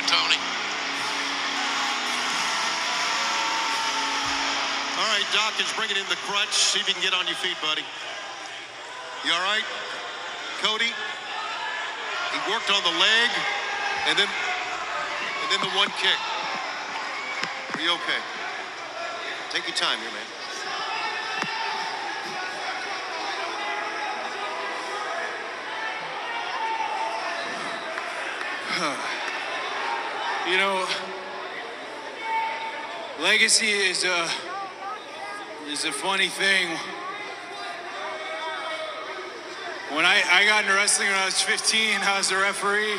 ahead, Tony. All right, Dawkins bringing in the crutch. See if you can get on your feet, buddy. You all right? Cody? He worked on the leg and then and then the one kick. Are you okay? Take your time here, man. You know, legacy is a is a funny thing. When I, I got into wrestling when I was 15, I was a referee.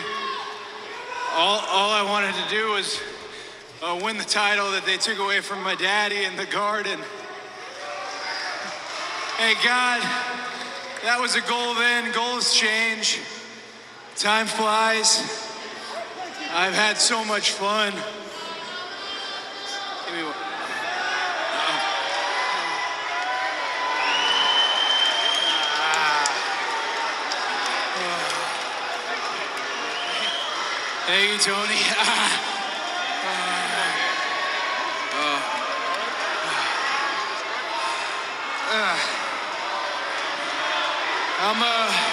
All, all I wanted to do was uh, win the title that they took away from my daddy in the garden. Hey, God, that was a goal then. Goals change. Time flies. I've had so much fun. Give me one. Uh, uh, uh. Thank you, Tony. I'm uh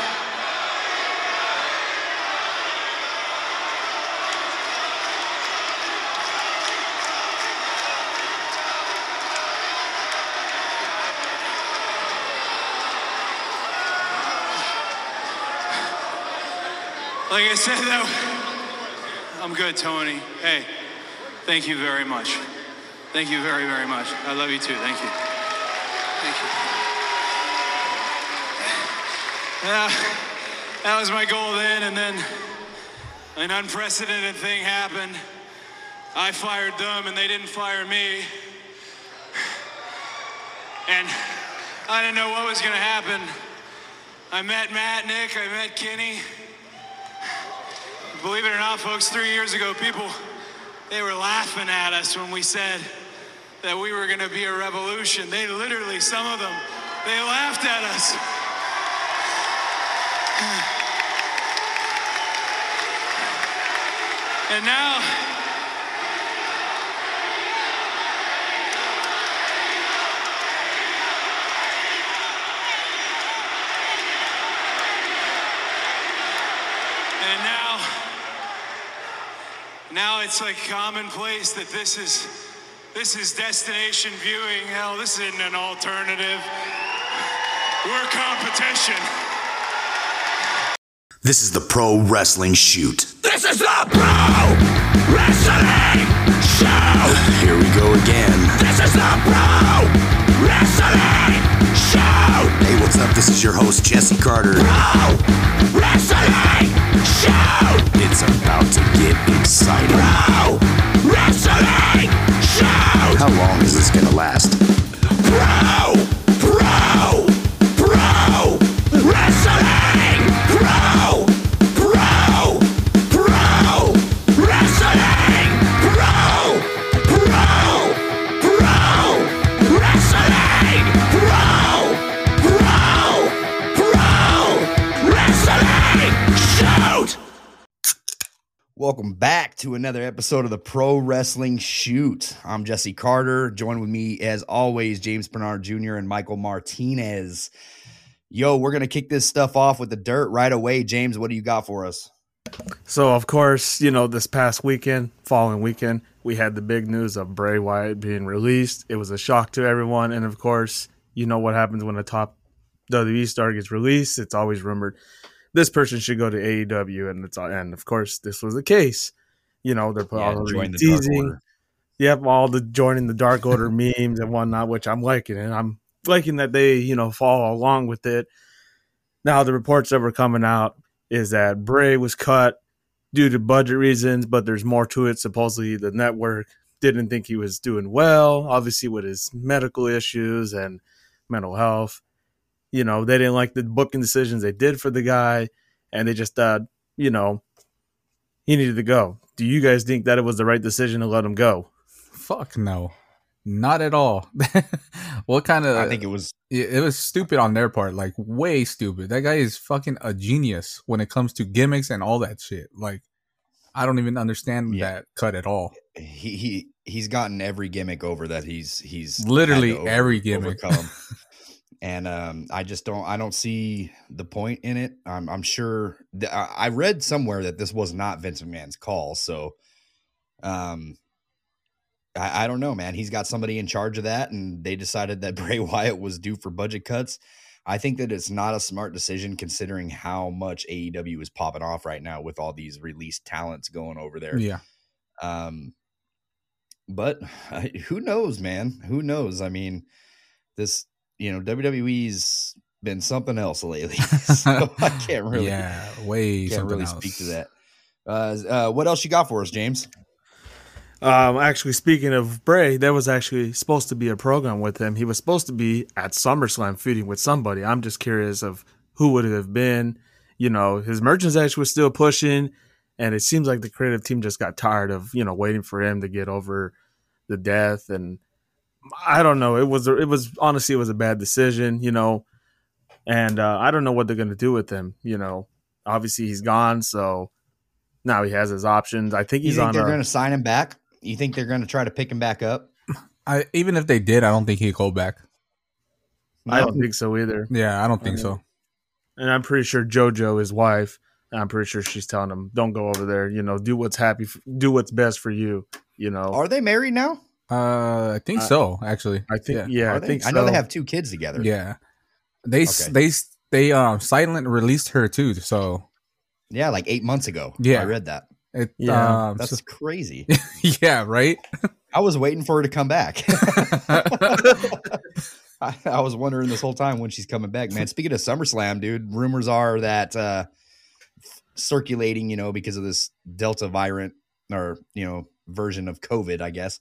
like I said that I'm good, Tony. Hey, thank you very much. Thank you very, very much. I love you too. Thank you. Thank you. Yeah, that was my goal then, and then an unprecedented thing happened. I fired them, and they didn't fire me. And I didn't know what was gonna happen. I met Matt, Nick, I met Kenny. Believe it or not, folks, three years ago, people, they were laughing at us when we said that we were gonna be a revolution. They literally, some of them, they laughed at us. And now, and now, now it's like commonplace that this is, this is destination viewing. Hell, this isn't an alternative. We're competition. This is the Pro Wrestling Shoot. This is the Pro Wrestling Show. Here we go again. This is the Pro Wrestling Show. Hey, what's up? This is your host, Jesse Carter. Pro Wrestling It's about to get exciting. How long is this gonna last? Welcome back to another episode of the Pro Wrestling Shoot. I'm Jesse Carter. Joined with me, as always, James Bernard Jr. and Michael Martinez. Yo, we're going to kick this stuff off with the dirt right away. James, what do you got for us? So, of course, you know, this past weekend, following weekend, we had the big news of Bray Wyatt being released. It was a shock to everyone. And of course, you know what happens when a top WWE star gets released. It's always rumored this person should go to AEW. And it's and of course, this was the case. You know, they're Yeah, join the teasing. Yep, all the joining the Dark Order memes and whatnot, which I'm liking. And I'm liking that they, you know, follow along with it. Now, the reports that were coming out is that Bray was cut due to budget reasons, but there's more to it. Supposedly, the network didn't think he was doing well, obviously, with his medical issues and mental health. You know, they didn't like the booking decisions they did for the guy, and they just thought, you know, he needed to go. Do you guys think that it was the right decision to let him go? Fuck no, not at all. what kind of? I think it was it, it was stupid on their part, like way stupid. That guy is fucking a genius when it comes to gimmicks and all that shit. Like, I don't even understand Yeah. that cut at all. he he he's gotten every gimmick over that he's he's Literally to every gimmick. overcome. and um, I just don't I don't see the point in it. I'm I'm sure th- I read somewhere that this was not Vince McMahon's call, so um. I, I don't know, man. He's got somebody in charge of that, and they decided that Bray Wyatt was due for budget cuts. I think that it's not a smart decision considering how much AEW is popping off right now with all these released talents going over there. Yeah. Um, but I, who knows, man? Who knows? I mean, this you know WWE's been something else lately, so I can't really, yeah, way can't really else. speak to that. Uh, uh, what else you got for us, James? Um, actually, speaking of Bray, there was actually supposed to be a program with him. He was supposed to be at SummerSlam feuding with somebody. I'm just curious of who would it have been. You know, his merchandise was still pushing, and it seems like the creative team just got tired of you know waiting for him to get over the death. And I don't know. It was it was honestly it was a bad decision. You know, and uh, I don't know what they're gonna do with him. You know, obviously he's gone, so now he has his options. I think You he's think on they're a, going to sign him back? You think they're going to try to pick him back up? I even if they did, I don't think he'd go back. I don't think so either. Yeah, I don't think so. And I'm pretty sure JoJo, his wife, I'm pretty sure she's telling him, "Don't go over there. You know, do what's happy, f- do what's best for you." You know, Are they married now? Uh, I think Uh, so. Actually, I think, yeah. yeah, I they? think. I know they have two kids together. Yeah, they Okay. they they um silent released her too. So Yeah, like eight months ago. Yeah. I read that. it Yeah, um, That's so- crazy. yeah right. I was waiting for her to come back. I, I was wondering this whole time when she's coming back, man. Speaking of SummerSlam, dude, rumors are that uh circulating, you know, because of this Delta variant or you know version of COVID, I guess,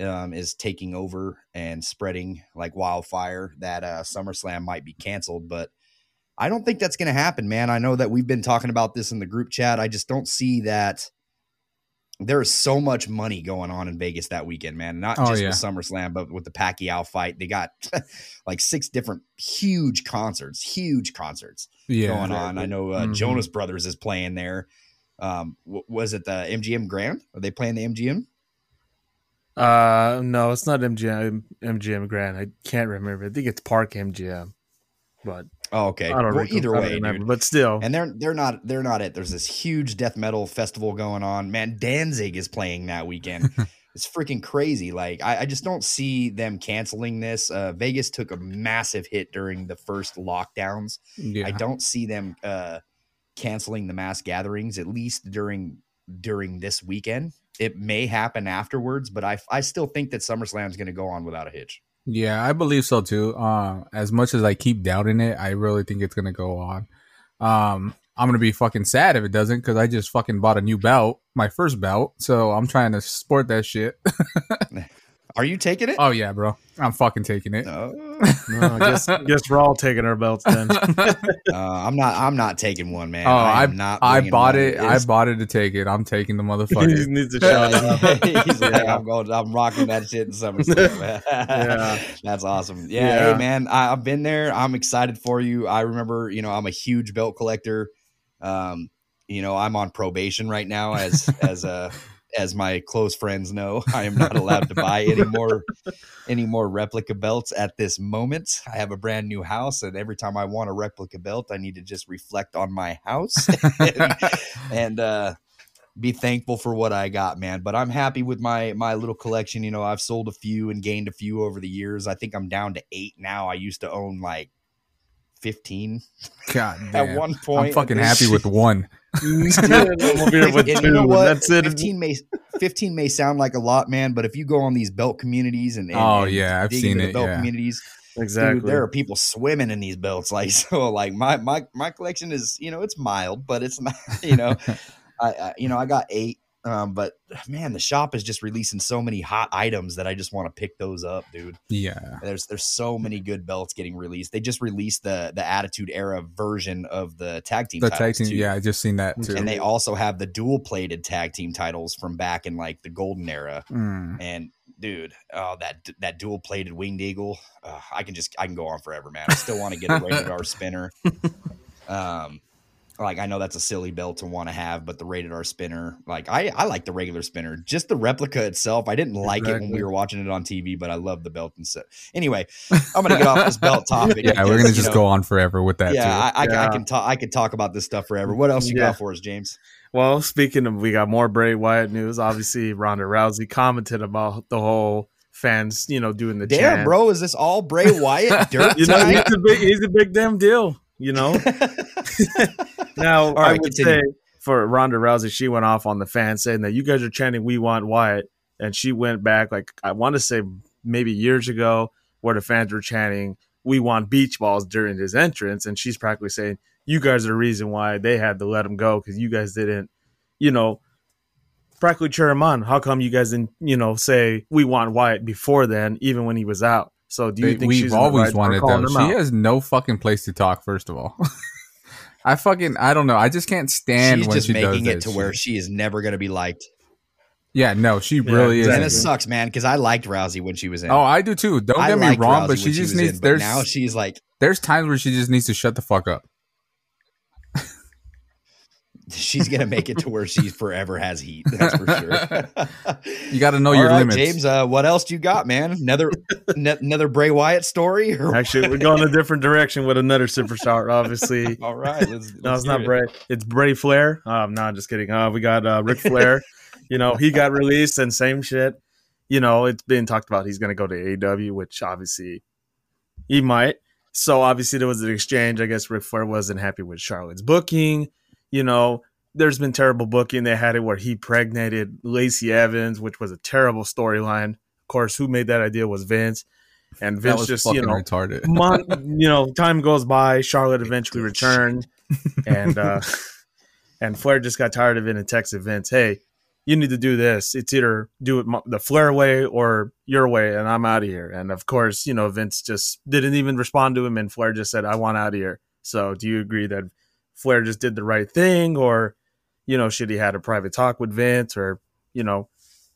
um, is taking over and spreading like wildfire. That uh SummerSlam might be canceled, but I don't think that's going to happen, man. I know that we've been talking about this in the group chat. I just don't see that there is so much money going on in Vegas that weekend, man. Not Oh, just yeah. with SummerSlam, but with the Pacquiao fight. They got like six different huge concerts, huge concerts Yeah, going on. I know uh, Mhm. Jonas Brothers is playing there. Um, w- was it the MGM Grand? Are they playing the MGM? Uh, no, it's not MGM MGM Grand. I can't remember. I think it's Park MGM, but Oh, okay. I don't Well, either I don't way, remember. But still, And they're they're not they're not it. There's this huge death metal festival going on. Man, Danzig is playing that weekend. it's freaking crazy. Like I, I just don't see them canceling this. Uh, Vegas took a massive hit during the first lockdowns. yeah. I don't see them uh, canceling the mass gatherings at least during during this weekend. It may happen afterwards, but I I still think that SummerSlam is going to go on without a hitch. Yeah, I believe so too. Uh, as much as I keep doubting it, I really think it's gonna go on. Um, I'm gonna be fucking sad if it doesn't because I just fucking bought a new belt, my first belt. So I'm trying to sport that shit. Are you taking it? oh yeah, bro, I'm fucking taking it. No. no, I guess guess we're all taking our belts then. Uh, I'm not. I'm not taking one, man. Oh, I I am not. I bought it. I bought it to take it. I'm taking the motherfucker. he motherfucker. needs to shout out. He's like, Yeah. I'm going. I'm rocking that shit in SummerSlam. man. Yeah. that's awesome. Yeah, Yeah. hey man, I, I've been there. I'm excited for you. I remember, you know, I'm a huge belt collector. Um, you know, I'm on probation right now, as as uh as my close friends know. I am not allowed to buy any more any more replica belts at this moment. I have a brand new house, and every time I want a replica belt, I need to just reflect on my house and, and uh, be thankful for what I got, man. But I'm happy with my my little collection. You know, I've sold a few and gained a few over the years. I think I'm down to eight now. I used to own like 15 God at one point. I'm fucking happy with one. Mm-hmm. Still over here with and you know what? That's it. 15 may 15 may sound like a lot, man, but if you go on these belt communities and, and Oh, and yeah, I've seen the it, belt yeah. communities, Exactly. Dude, there are people swimming in these belts. Like so, like my my my collection is you know it's mild, but it's not you know I, I you know I got eight. Um, but man, the shop is just releasing so many hot items that I just want to pick those up, dude. Yeah. There's there's so many good belts getting released. They just released the the Attitude Era version of the tag team. The tag team. too. Yeah, I just seen that too. and they also have the dual plated tag team titles from back in like the golden era. Mm. And dude, oh that that dual plated winged eagle, uh, I can just I can go on forever, man. I still want to get a rated R spinner. Um, like I know that's a silly belt to want to have, but the rated R spinner, like I I like the regular spinner, just the replica itself. I didn't like it when we were watching it on TV, but I love the belt and so. Anyway, I'm gonna get off this belt topic. Yeah, we're gonna just know, go on forever with that Yeah, too. I, I, I can talk. I can talk about this stuff forever. What else you Yeah. got for us, James? Well, speaking of, we got more Bray Wyatt news. Obviously, Ronda Rousey commented about the whole fans, you know, doing the Damn, chant. bro, is this all Bray Wyatt dirt You know, he's a big, he's a big damn deal. You know. now, All I would continue. say for Ronda Rousey, she went off on the fans saying that you guys are chanting "We want Wyatt," and she went back like I want to say maybe years ago, where the fans were chanting "We want beach balls" during his entrance, and she's practically saying you guys are the reason why they had to let him go because you guys didn't, you know. Practically cheer him on. How come you guys didn't, you know, say we want Wyatt before then, even when he was out? So do you They- think she's we've in the always right wanted calling them. She out? has no fucking place to talk. First of all, I fucking I don't know. I just can't stand She's when just she does making it this to where she is never going to be liked. Yeah, no, she Yeah, really is. And it sucks, man, because I liked Rousey when she was in. Oh, I do too. Don't I get me wrong, Rousey but she when just was needs. in, but there's now she's like there's times where she just needs to shut the fuck up. She's gonna make it to where she forever has heat. That's for sure. You got to know All your right, limits. James. Uh, what else do you got, man? Another ne- another Bray Wyatt story? Or- Actually, we're going a different direction with another superstar. Obviously, All right, let's, no, let's it's not it. Bray. It's Bray Flair. Um, no, I'm just kidding. Uh, we got uh, Ric Flair. you know, he got released and same shit. You know, it's being talked about he's going to go to AEW, which obviously he might. So obviously there was an exchange. I guess Ric Flair wasn't happy with Charlotte's booking. You know, there's been terrible booking. They had it where he pregnated Lacey Evans, which was a terrible storyline. Of course, who made that idea was Vince. And Vince just, you know, retarded. mon- you know, time goes by. Charlotte eventually returned, and uh, and Flair just got tired of it and texted Vince, "Hey, you need to do this. It's either do it the Flair way or your way, and I'm out of here." And of course, you know, Vince just didn't even respond to him, and Flair just said, "I want out of here." So, do you agree that Flair just did the right thing, or you know, should he had a private talk with Vince, or you know,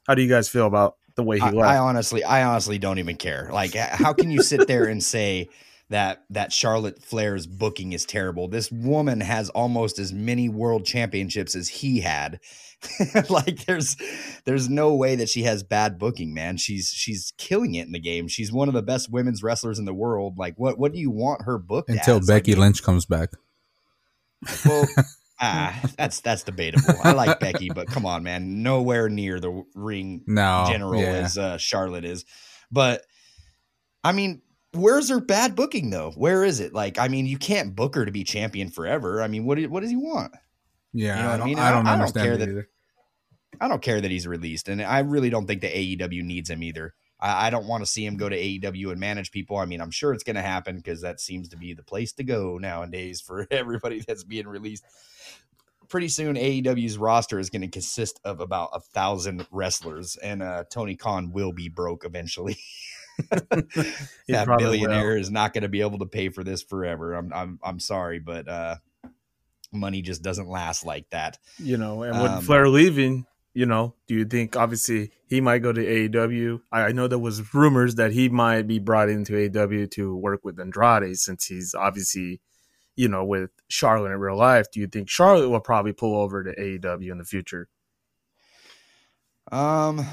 how do you guys feel about the way he I, left? I honestly, I honestly don't even care. Like, how can you sit there and say that that Charlotte Flair's booking is terrible? This woman has almost as many world championships as he had. like, there's, there's no way that she has bad booking, man. She's she's killing it in the game. She's one of the best women's wrestlers in the world. Like, what what do you want her booked Until as? Like, Becky Lynch comes back. Well, ah, that's that's debatable. I like Becky, but come on, man, nowhere near the ring No, general yeah. as uh, Charlotte is. But I mean, where's her bad booking though? Where is it? Like, I mean, you can't book her to be champion forever. I mean, what do, what does he want? Yeah, You know I I don't, mean? I don't I- I don't care that- either. I don't care that he's released, and I really don't think the AEW needs him either. I, I don't want to see him go to AEW and manage people. I mean, I'm sure it's going to happen because that seems to be the place to go nowadays for everybody that's being released. Pretty soon, AEW's roster is going to consist of about a thousand wrestlers, and uh, Tony Khan will be broke eventually. That billionaire is not going to be able to pay for this forever. I'm I'm I'm sorry, but uh, money just doesn't last like that. you know, and with Um, Flair leaving, you know, do you think obviously he might go to AEW? I, know there was rumors that he might be brought into AEW to work with Andrade since he's obviously, you know, with Charlotte in real life. Do you think Charlotte will probably pull over to AEW in the future? Um,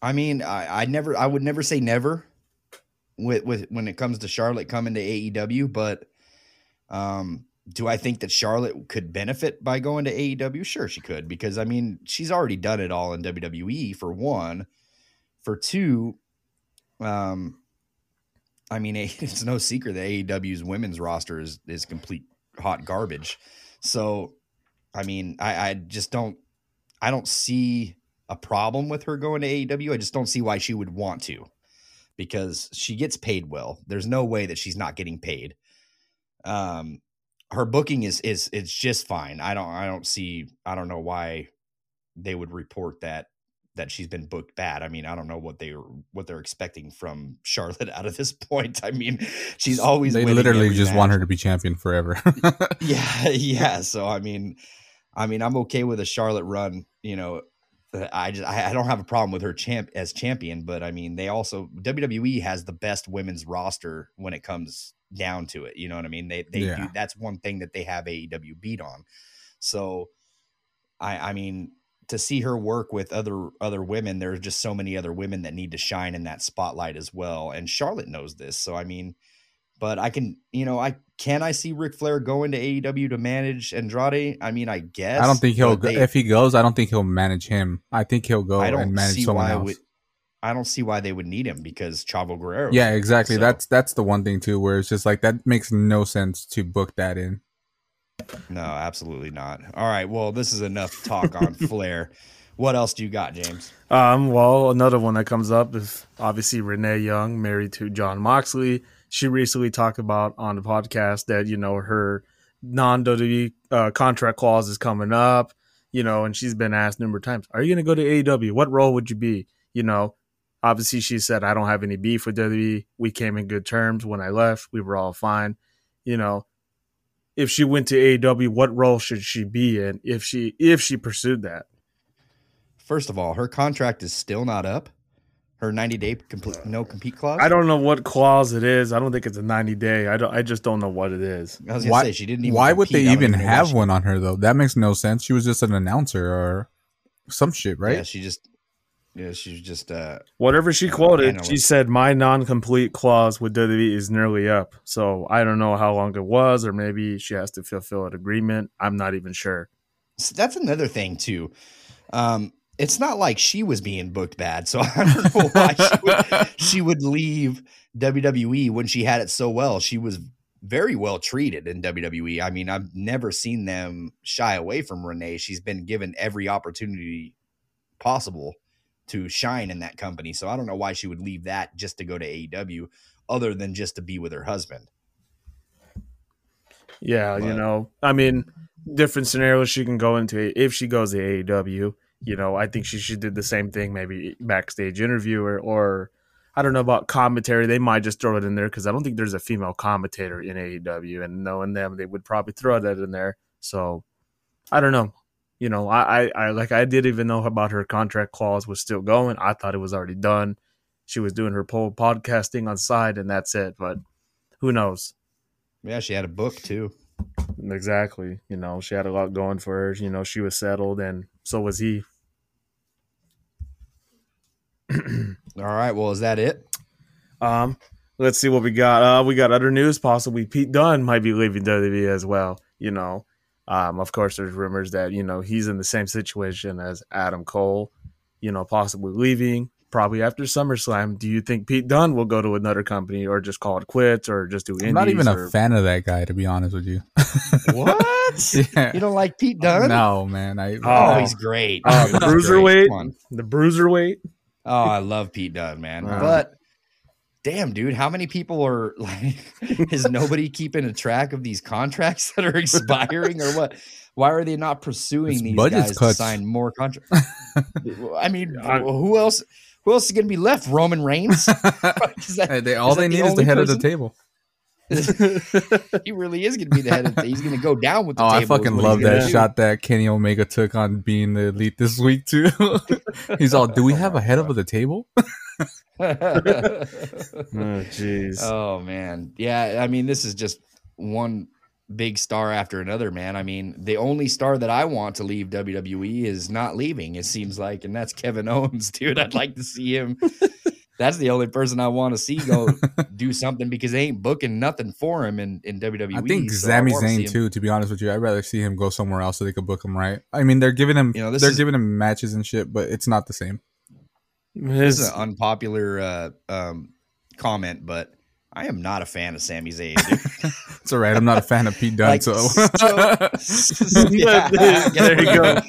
I mean, I, I never, I would never say never with with when it comes to Charlotte coming to AEW, but um, do I think that Charlotte could benefit by going to AEW? Sure, she could because I mean, she's already done it all in WWE for one. For two, um, I mean, it's no secret that AEW's women's roster is is complete hot garbage. So, I mean, I, I just don't, I don't see a problem with her going to AEW. I just don't see why she would want to, because she gets paid well. There's no way that she's not getting paid. Um, her booking is is it's just fine. I don't I don't see I don't know why they would report that that she's been booked bad. I mean, I don't know what they what they're expecting from Charlotte out of this point. I mean, she's always They literally just want her to be champion forever. Yeah, yeah. So I mean, I mean, I'm okay with a Charlotte run, you know, Uh, I just I I don't have a problem with her champ as champion, but I mean they also WWE has the best women's roster when it comes down to it. You know what I mean? They they Yeah. do that's one thing that they have AEW beat on. So I I mean to see her work with other other women, there's just so many other women that need to shine in that spotlight as well. And Charlotte knows this. So I mean, but I can, you know, I can I see Ric Flair going to AEW to manage Andrade? I mean, I guess I don't think he'll. Go, they- if he goes, I don't think he'll manage him. I think he'll go I don't and manage see someone why else. would I don't see why they would need him because Chavo Guerrero. yeah, exactly. So- That's that's the one thing too, where it's just like that makes no sense to book that in. No, absolutely not. All right, well, this is enough talk on Flair. What else do you got, James? Um, well, another one that comes up is obviously Renee Young, married to John Moxley. She recently talked about on the podcast that you know her non WWE uh, contract clause is coming up. You know, and she's been asked numerous times, "Are you going to go to AEW? What role would you be?" You know, obviously she said, "I don't have any beef with WWE. We came in good terms when I left. We were all fine." You know, if she went to AEW, what role should she be in if she if she pursued that? First of all, her contract is still not up. Her 90 day complete no compete clause. I don't know what clause it is. I don't think it's a 90 day. I don't. I just don't know what it is. I was gonna Why? say she didn't even. why would they I even have one on her though? That makes no sense. She was just an announcer or some shit, right? Yeah, she just. Yeah, she's just. uh Whatever she quoted, she it. said my non-complete clause with WWE is nearly up. So I don't know how long it was, or maybe she has to fulfill an agreement. I'm not even sure. So that's another thing too. Um, it's not like she was being booked bad, so I don't know why she would, she would leave WWE when she had it so well. She was very well treated in WWE. I mean, I've never seen them shy away from Renee. She's been given every opportunity possible to shine in that company. So I don't know why she would leave that just to go to AEW, other than just to be with her husband. Yeah, you know, I mean, different scenarios she can go into if she goes to AEW. You know, I think she should do the same thing, maybe backstage interviewer or I don't know about commentary. They might just throw it in there because I don't think there's a female commentator in AEW, and knowing them, they would probably throw that in there. So I don't know. You know, I, I, I like I didn't even know about her contract clause was still going. I thought it was already done. She was doing her pole podcasting on side, and that's it. But who knows? Yeah, she had a book too. Exactly. You know, she had a lot going for her. You know, she was settled, and so was he. All right, well, is that it? Um, let's see what we got. Uh, we got other news. Possibly Pete Dunne might be leaving WWE as well. You know, um, of course, there's rumors that you know he's in the same situation as Adam Cole. You know, possibly leaving probably after SummerSlam. Do you think Pete Dunne will go to another company or just call it quits or just do indies? I'm not even or- a fan of that guy, to be honest with you. What? yeah. You don't like Pete Dunne? No, man. I Oh, Oh. he's great. Uh, Dude, the he's great. bruiserweight, Come on. the bruiserweight. Oh, I love Pete Dunne, man. Wow. But damn, dude, how many people are like? is nobody keeping a track of these contracts that are expiring, or what? Why are they not pursuing It's these guys cuts. to sign more contracts? I mean, I- who else? Who else is going to be left? Roman Reigns? That- Hey, they, all is that they the need is the only head of the table. he really is going to be the head of the. He's going to go down with the Oh, table. I fucking love he's gonna that do. shot that Kenny Omega took on being the elite this week too. He's all, "Do we have a head of the table?" Oh, jeez. Oh man, yeah. I mean, this is just one big star after another. Man, I mean, the only star that I want to leave WWE is not leaving. It seems like, and that's Kevin Owens, dude. I'd like to see him. that's the only person I want to see go do something because they ain't booking nothing for him in in WWE. I think so Sami Zayn him- too. To be honest with you, I'd rather see him go somewhere else so they could book him right. I mean, they're giving him, You know, they're is- giving him matches and shit, but it's not the same. This is an unpopular uh, um, comment, but I am not a fan of Sami Zayn. Dude. It's all right. I'm not a fan of Pete Dunne, Like, so. so- yeah, There you go.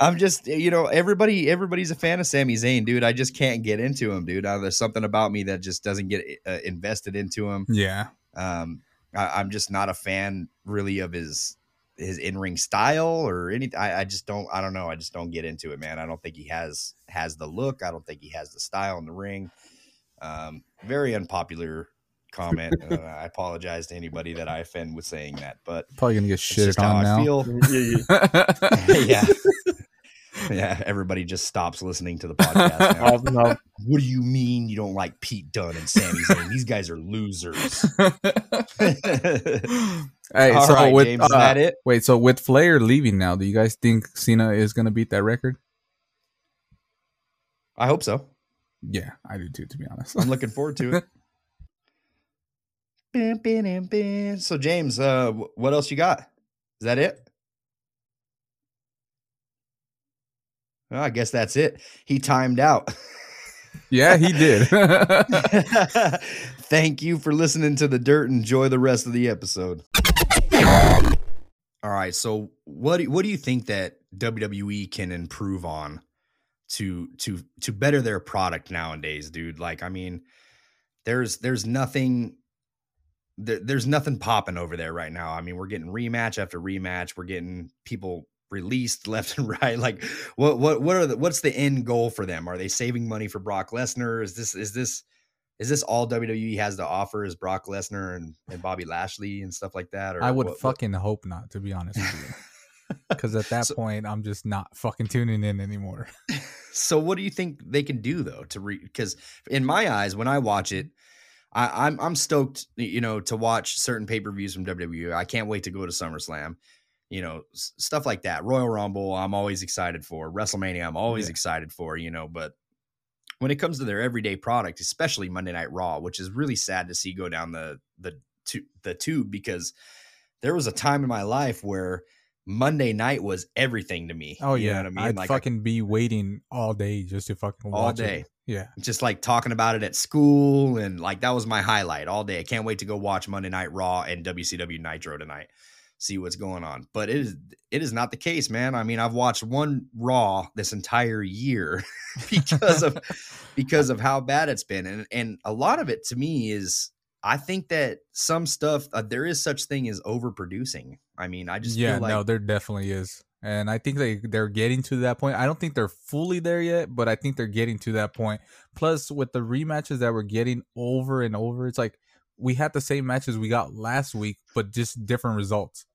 I'm just, you know, everybody, everybody's a fan of Sami Zayn, dude. I just can't get into him, dude. Uh, there's something about me that just doesn't get uh, invested into him. yeah, Um, I, I'm just not a fan, really, of his his in ring style or anything. I, I just don't. I don't know. I just don't get into it, man. I don't think he has has the look. I don't think he has the style in the ring. Um, very unpopular comment. uh, I apologize to anybody that I offend with saying that, but probably gonna get shit just shitted how on I now. feel. Yeah, yeah. yeah. yeah, everybody just stops listening to the podcast. Now. Oh, no. what do you mean you don't like Pete Dunne and Sami Zayn? These guys are losers. hey, All so right, with James, is uh, that it? wait, so with Flair leaving now, do you guys think Cena is gonna beat that record? I hope so. Yeah, I do too. To be honest, I'm looking forward to it. So, James, uh, what else you got? Is that it? Well, I guess that's it. He timed out. yeah, he did. Thank you for listening to the dirt. Enjoy the rest of the episode. All right. So, what do, what do you think that WWE can improve on to to to better their product nowadays, dude? Like, I mean, there's there's nothing there, there's nothing popping over there right now. I mean, we're getting rematch after rematch. We're getting people released left and right. Like, what what what are the what's the end goal for them? Are they saving money for Brock Lesnar? Is this is this is this all WWE has to offer is Brock Lesnar and, and Bobby Lashley and stuff like that? Or I would what- what- fucking hope not, to be honest with you. Because at that So- point, I'm just not fucking tuning in anymore. So what do you think they can do though to re? Because in my eyes, when I watch it, I, I'm I'm stoked, you know, to watch certain pay per views from WWE. I can't wait to go to SummerSlam, you know, s- stuff like that. Royal Rumble, I'm always excited for. WrestleMania, I'm always Yeah. excited for. You know, but when it comes to their everyday product, especially Monday Night Raw, which is really sad to see go down the the tu- the tube because there was a time in my life where Monday night was everything to me. Oh You yeah, know what I mean? I'd Like, I fucking be waiting all day just to fucking All day. It. Yeah, just like talking about it at school and like that was my highlight all day. I can't wait to go watch Monday Night Raw and WCW Nitro tonight. See what's going on. But it is it is not the case, man. I mean, I've watched one Raw this entire year because of because of how bad it's been. And and a lot of it to me is I think that some stuff uh, there is such thing as overproducing. I mean, I just yeah. feel like no, there definitely is, and I think they they're getting to that point. I don't think they're fully there yet, but I think they're getting to that point. Plus, with the rematches that we're getting over and over, it's like we had the same matches we got last week, but just different results.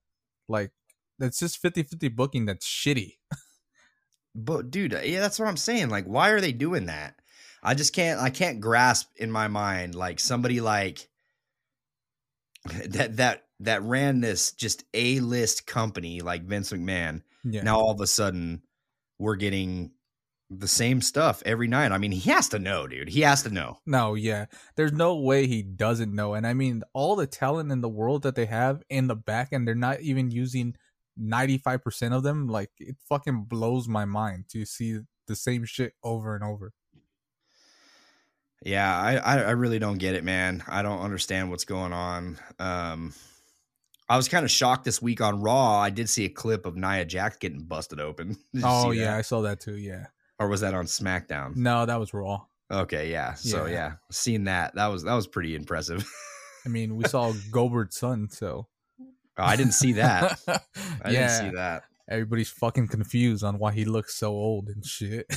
Like it's just 50-50 booking that's shitty. But dude, uh, yeah, that's what I'm saying. Like, why are they doing that? I just can't. I can't grasp in my mind like somebody like that that that ran this just a list company like Vince McMahon. Yeah. Now all of a sudden we're getting the same stuff every night. I mean, he has to know, dude. He has to know. No, yeah. There's no way he doesn't know. And I mean, all the talent in the world that they have in the back and they're not even using 95% of them. Like, it fucking blows my mind to see the same shit over and over. Yeah, I, I I really don't get it, man. I don't understand what's going on. Um, I was kind of shocked this week on Raw. I did see a clip of Nia Jax getting busted open. Oh, yeah. I saw that too. Yeah. or was that on SmackDown? No, that was Raw. Okay, yeah. So Yeah. yeah, seeing that that was that was pretty impressive. I mean, we saw Goldberg's son, so. Oh, I didn't see that. I yeah. didn't see that. Everybody's fucking confused on why he looks so old and shit.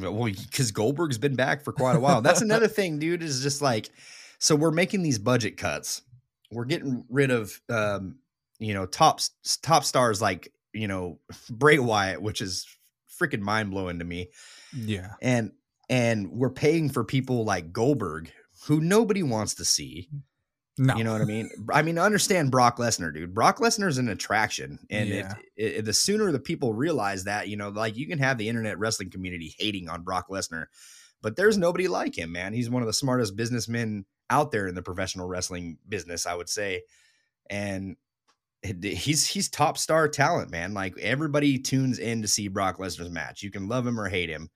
Well, because Goldberg's been back for quite a while. That's another thing, dude. Is just like, so we're making these budget cuts. We're getting rid of, um, you know, top top stars like you know Bray Wyatt, which is freaking mind blowing to me. yeah. and and we're paying for people like Goldberg, who nobody wants to see. No. You know what I mean? I mean, understand Brock Lesnar, dude. Brock Lesnar is an attraction, and Yeah. if, if the sooner the people realize that, you know, like you can have the internet wrestling community hating on Brock Lesnar, but there's nobody like him, man. He's one of the smartest businessmen out there in the professional wrestling business, I would say, and he's he's top star talent, man. Like everybody tunes in to see Brock Lesnar's match. You can love him or hate him,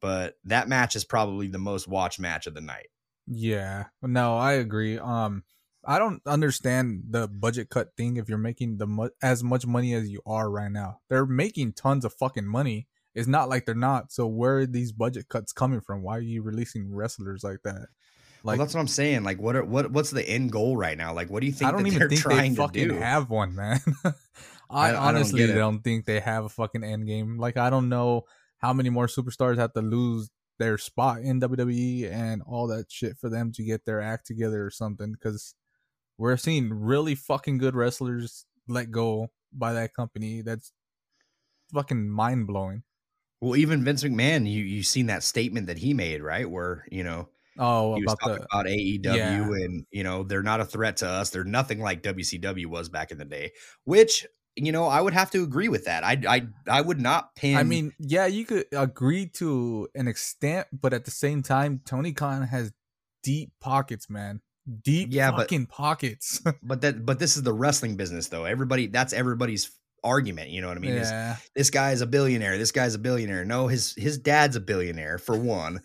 but that match is probably the most watched match of the night. Yeah. No, I agree. Um I don't understand the budget cut thing if you're making the mu- as much money as you are right now. They're making tons of fucking money. It's not like they're not. So where are these budget cuts coming from? Why are you releasing wrestlers like that? Like Like that's what I'm saying. Like what are what what's the end goal right now? Like what do you think I don't even they're think they fucking do? have one, man. I- I, I don't honestly don't think they have a fucking end game. Like I don't know how many more superstars have to lose their spot in WWE and all that shit for them to get their act together or something. Because we're seeing really fucking good wrestlers let go by that company. That's fucking mind blowing. Well, even Vince McMahon, you you seen that statement that he made, right? Where you know Oh, he was about talking the about AEW yeah. and you know they're not a threat to us. They're nothing like WCW was back in the day. Which you know I would have to agree with that. I I I would not pin. I mean, yeah, you could agree to an extent, but at the same time, Tony Khan has deep pockets, man. Deep Yeah, but- fucking pockets. but that but this is the wrestling business though. Everybody that's everybody's argument. You know what I mean? Yeah. this guy is a billionaire. This guy's a billionaire. No, his his dad's a billionaire for one.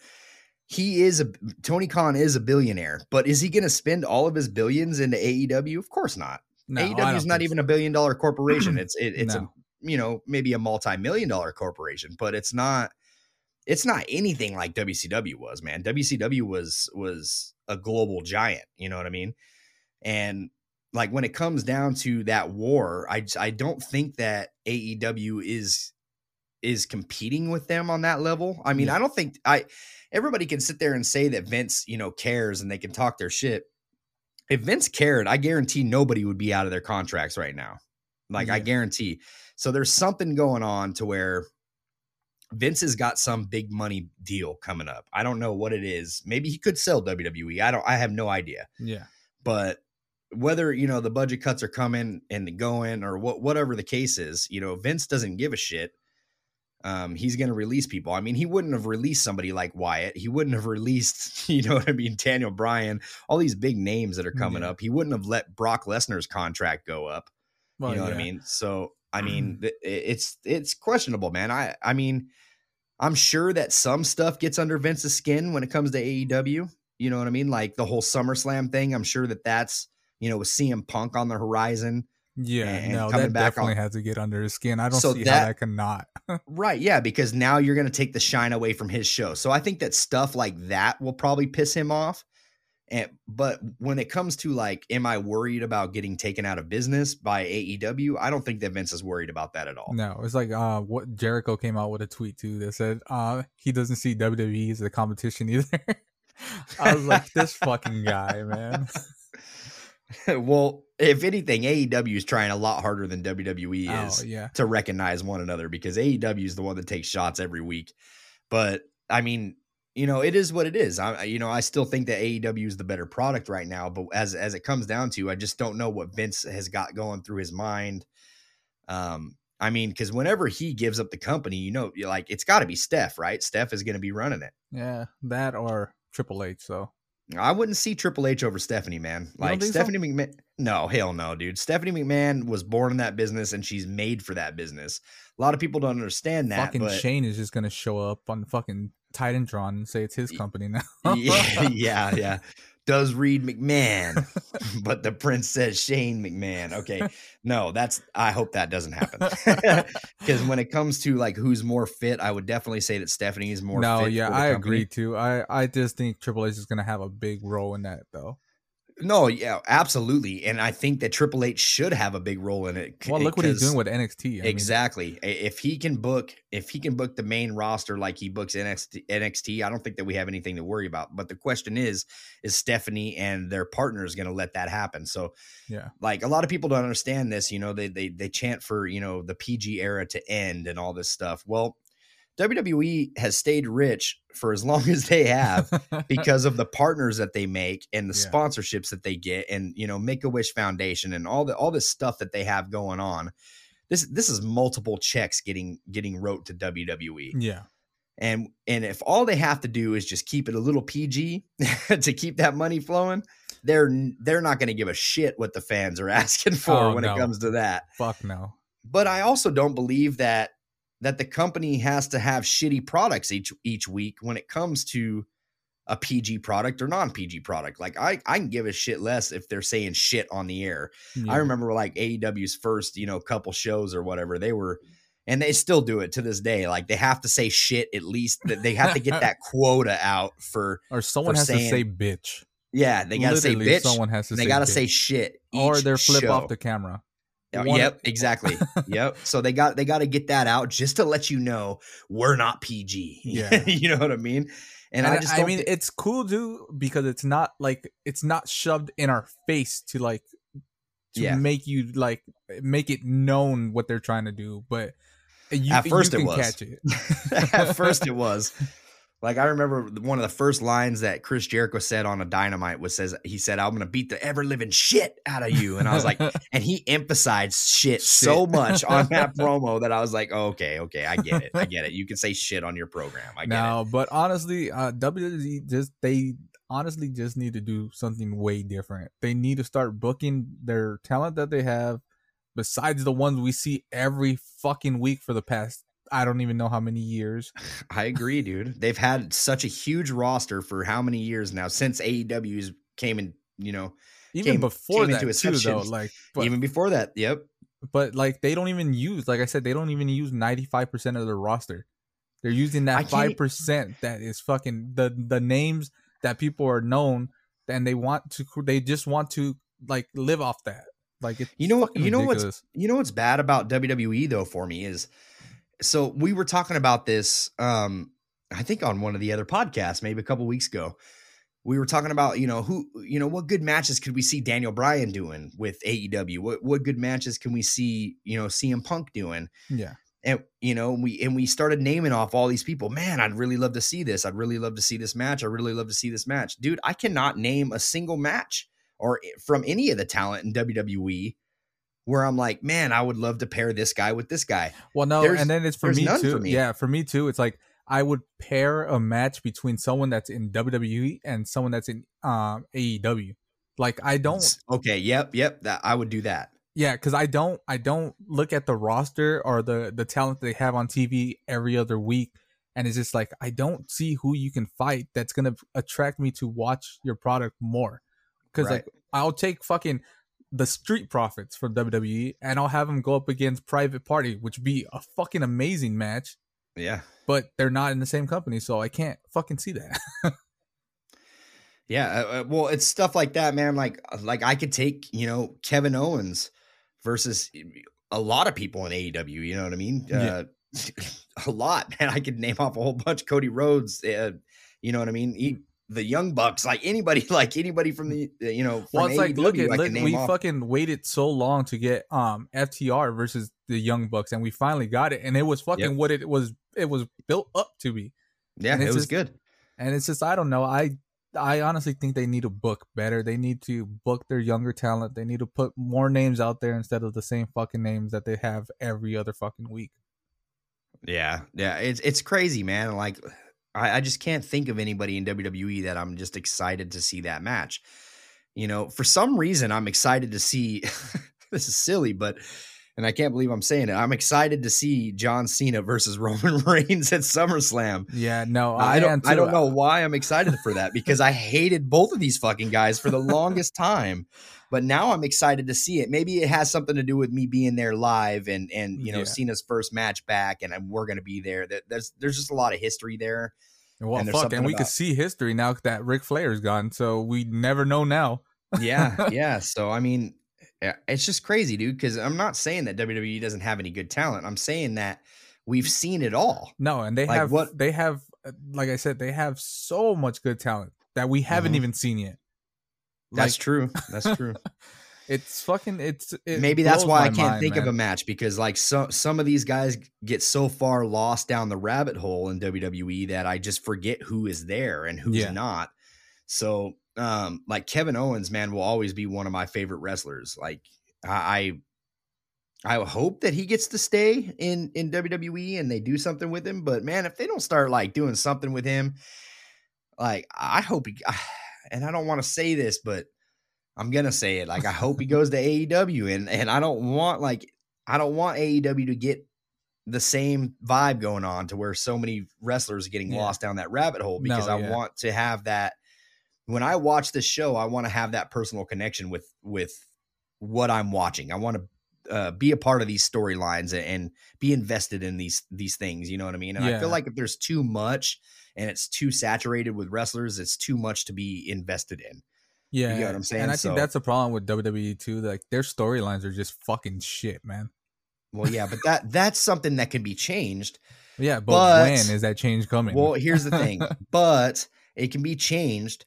He is a Tony Khan is a billionaire, but is he going to spend all of his billions into AEW? Of course not. No, AEW is not even so. a billion dollar corporation. It's it, it's No. a you know maybe a multi million dollar corporation, but it's not it's not anything like WCW was. Man, WCW was was a global giant. You know what I mean? And like when it comes down to that war, I I don't think that AEW is is competing with them on that level. I mean, Yeah. I don't think I everybody can sit there and say that Vince, you know, cares and they can talk their shit. If Vince cared, I guarantee nobody would be out of their contracts right now. Like I guarantee. So there's something going on to where Vince has got some big money deal coming up. I don't know what it is. Maybe he could sell WWE. I don't I have no idea Yeah. but whether you know the budget cuts are coming and going or what whatever the case is you know vince doesn't give a shit um he's going to release people i mean he wouldn't have released somebody like wyatt he wouldn't have released you know what i mean daniel bryan all these big names that are coming Yeah. up he wouldn't have let brock lesnar's contract go up Well, you know what i mean so i mean mm. it's it's questionable man. I i mean i'm sure that some stuff gets under vince's skin when it comes to aew you know what i mean? Like the whole summerslam thing i'm sure that that's you know with cm punk on the horizon Yeah, no, coming that back definitely on- has to get under his skin. I don't So see that- how that cannot. right yeah because now you're going to take the shine away from his show. So i think that stuff like that will probably piss him off and but when it comes to like am i worried about getting taken out of business by aew i don't think that vince is worried about that at all No, it's like uh, what Jericho came out with a tweet too that said uh, he doesn't see WWE as a competition either. I was like, this fucking guy, man. well, if anything, AEW is trying a lot harder than WWE Oh is yeah, to recognize one another because AEW is the one that takes shots every week. But I mean, you know, it is what it is. I, you know, I still think that AEW is the better product right now. But as as it comes down to, I just don't know what Vince has got going through his mind. Um, I mean, because whenever he gives up the company, you know, you're like it's got to be Steph, right? Steph is going to be running it. yeah, that or Triple H. So I wouldn't see Triple H over Stephanie, man. Like think so? Stephanie McMahon. No, hell no, dude. Stephanie McMahon was born in that business and she's made for that business. A lot of people don't understand that. fucking Shane is just gonna show up on the fucking Titantron and drawn, say it's his company now. yeah, yeah, yeah. Does read McMahon, but the prince says Shane McMahon. Okay, no, that's. I hope that doesn't happen because when it comes to like who's more fit, I would definitely say that Stephanie is more. no, yeah, I company. agree too. I I just think Triple H is gonna have a big role in that though. No, yeah, absolutely, and I think that Triple H should have a big role in it. Well, look what he's doing with NXT. I exactly. I- If he can book, if he can book the main roster like he books NXT, NXT, I don't think that we have anything to worry about. But the question is, is Stephanie and their partners going to let that happen? So, yeah, like a lot of people don't understand this. You know, they they they chant for you know the PG era to end and all this stuff. Well, WWE has stayed rich for as long as they have because of the partners that they make and the Yeah. sponsorships that they get and you know Make a Wish Foundation and all the all this stuff that they have going on. This this is multiple checks getting getting wrote to WWE. yeah, And and if all they have to do is just keep it a little PG to keep that money flowing, they're they're not going to give a shit what the fans are asking for Oh, when no. it comes to that fuck no. but I also don't believe that that the company has to have shitty products each each week when it comes to a PG product or non PG product. Like I I can give a shit less if they're saying shit on the air. I remember like AEW's first, you know, couple shows or whatever, they were and they still do it to this day. Like they have to say shit at least that they have to get that quota out for or someone for has to say bitch. yeah, they gotta say bitch. Someone has to. they say gotta bitch. say shit. or they're flip show. off the camera. Uh, One- Yep, exactly. yep. So they got they got to get that out just to let you know we're not PG. Yeah. you know what I mean. And, I just I mean, thi- it's cool too because it's not like it's not shoved in our face to like to Yeah. make you like make it known what they're trying to do, but You, At first it was. catch it. At first, it was. Like I remember one of the first lines that Chris Jericho said on a Dynamite was says he said I'm gonna beat the ever living shit out of you, and I was like, and he emphasized shit, so much on that promo that I was like, oh, okay, okay, I get it, I get it. You can say shit on your program, I get no, but honestly, uh, WWE just they honestly just need to do something way different. They need to start booking their talent that they have, besides the ones we see every fucking week for the past I don't even know how many years. I agree, dude. They've had such a huge roster for how many years now since AEW's came in, you know, Even Came- before came that into too, though. Like, but, even before that. Yep. but like they don't even use, like I said, they don't even use ninety five percent of their roster. They're using that five percent that is fucking the the names that people are known, and they want to. They just want to like live off that. Like it's You know you know what's- You know what's bad about WWE though for me is so we were talking about this um I think on one of the other podcasts maybe a couple weeks ago. We were talking about, you know, who you know, what good matches could we see Daniel Bryan doing with AEW? What what good matches can we see, you know, CM Punk doing? yeah. And you know, we and we started naming off all these people. Man, I'd really love to see this. I'd really love to see this match. I really love to see this match. Dude, I cannot name a single match or from any of the talent in WWE where I'm like, man, I would love to pair this guy with this guy. Well, no, There's- and then it's for me too. for me. Yeah, for me too. It's like I would pair a match between someone that's in WWE and someone that's in um AEW. Like I don't, Okay, yep, yep. That I would do that. yeah, because I don't, I don't look at the roster or the the talent they have on TV every other week, and it's just like I don't see who you can fight that's gonna attract me to watch your product more. Because Right. like I'll take fucking the Street Profits from WWE and I'll have them go up against Private Party, which would be a fucking amazing match Yeah. but they're not in the same company, so I can't fucking see that. Yeah, uh, uh, well, it's stuff like that, man. Like, uh, like I could take, you know, Kevin Owens versus a lot of people in AEW. You know what I mean? Yeah. Uh, a lot, man. I could name off a whole bunch. Cody Rhodes, uh, you know what I mean? He, the Young Bucks, like anybody, like anybody from the, you know, from well, it's like look at look, we off. fucking waited so long to get um FTR versus the Young Bucks, and we finally got it, and it was fucking Yep. what it was. It was built up to be, yeah, and it was just- good. and it's just I don't know. I I honestly think they need to book better. They need to book their younger talent. They need to put more names out there instead of the same fucking names that they have every other fucking week. Yeah, yeah, it's it's crazy, man. Like, I, I just can't think of anybody in WWE that I'm just excited to see that match. You know, for some reason, I'm excited to see. this is silly, but and I can't believe I'm saying it. I'm excited to see John Cena versus Roman Reigns at SummerSlam. Yeah, no, I, I, don't. I don't know why I'm excited for that because I hated both of these fucking guys for the longest time, but now I'm excited to see it. Maybe it has something to do with me being there live and and you know Yeah. Cena's first match back, and I'm, we're gonna be there. That there's there's just a lot of history there. Well, and fuck, and we about- could see history now that Ric Flair's gone, so we never know now. Yeah, yeah. So I mean, it's just crazy, dude. Because I'm not saying that WWE doesn't have any good talent. I'm saying that we've seen it all. No, and they Like have what- they have uh, like I said, they have so much good talent that we haven't Mhm. even seen yet. That's true. That's true. It's fucking it's it maybe that's why I can't mind, think of a match because like some some of these guys get so far lost down the rabbit hole in WWE that I just forget who is there and who's Yeah. not. So um like Kevin Owens, man, will always be one of my favorite wrestlers. Like I I hope that he gets to stay in in WWE and they do something with him. But man, if they don't start like doing something with him, like I hope he and I don't want to say this, but I'm gonna say it. Like I hope he goes to AEW, and and I don't want like I don't want AEW to get the same vibe going on to where so many wrestlers are getting Yeah. lost down that rabbit hole because No, I want to have that when I watch this show, I want to have that personal connection with with what I'm watching. I want to uh, be a part of these storylines and, be invested in these these things. You know what I mean? And I feel like if there's too much and it's too saturated with wrestlers, it's too much to be invested in. Yeah, get what I'm saying? And I So- think that's the problem with WWE too. Like their storylines are just fucking shit, man. Well, yeah, but that that's something that can be changed. Yeah, but, But- when is that change coming? Well, here's the thing, but it can be changed.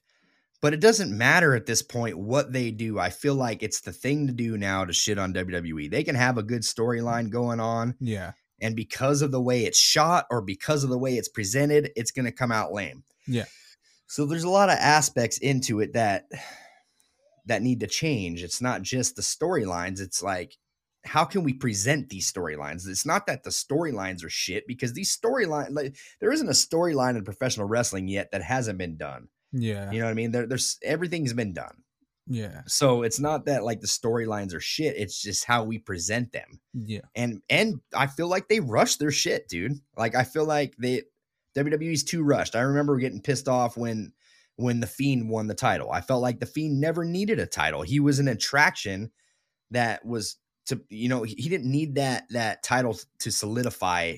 But it doesn't matter at this point what they do. I feel like it's the thing to do now to shit on WWE. They can have a good storyline going on, yeah, And because of the way it's shot or because of the way it's presented, it's going to come out lame. Yeah. So there's a lot of aspects into it that that need to change. It's not just the storylines. It's like how can we present these storylines? It's not that the storylines are shit because these storyline like there isn't a storyline in professional wrestling yet that hasn't been done. Yeah. You know what I mean? There, there's everything's been done. Yeah. So it's not that like the storylines are shit. It's just how we present them. Yeah. And and I feel like they rush their shit, dude. Like I feel like they WWE's too rushed. I remember getting pissed off when when the Fiend won the title. I felt like the Fiend never needed a title. He was an attraction that was to you know he he didn't need that that title to solidify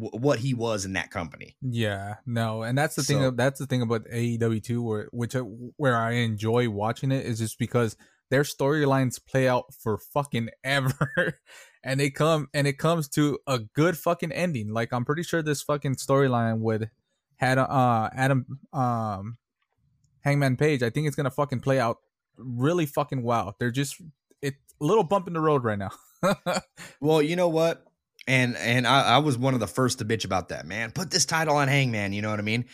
w- what he was in that company. Yeah, no, and that's the thing. So- of- That's the thing about AEW too, where which uh, where I enjoy watching it is just because their storylines play out for fucking ever, and they come and it comes to a good fucking ending. Like I'm pretty sure this fucking storyline would had uh Adam um Hangman Page. I think it's gonna fucking play out really fucking well. They're just it a little bump in the road right now. Well, you know what? And and I, I was one of the first to bitch about that, man. Put this title on Hangman, you know what I mean?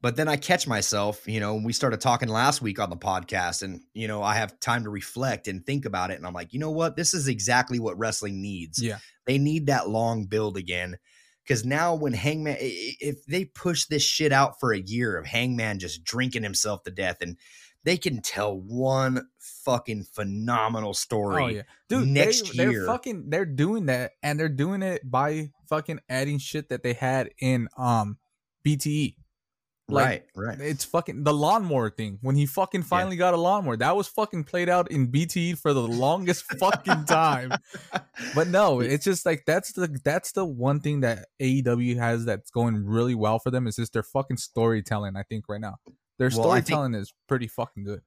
But then I catch myself, you know, we started talking last week on the podcast, and you know, I have time to reflect and think about it. And I'm like, you know what? This is exactly what wrestling needs. yeah, They need that long build again. Because now, when Hangman, if they push this shit out for a year of Hangman just drinking himself to death, and they can tell one fucking phenomenal story. Oh yeah, dude. next they, they're year. fucking. They're doing that, and they're doing it by fucking adding shit that they had in um BTE. Like, right, right. It's fucking the lawnmower thing. When he fucking finally got a lawnmower, that was fucking played out in BTE for the longest fucking time. But no, it's just like that's the that's the one thing that AEW has that's going really well for them is just their fucking storytelling. I think right now their Well, I think- storytelling is pretty fucking good.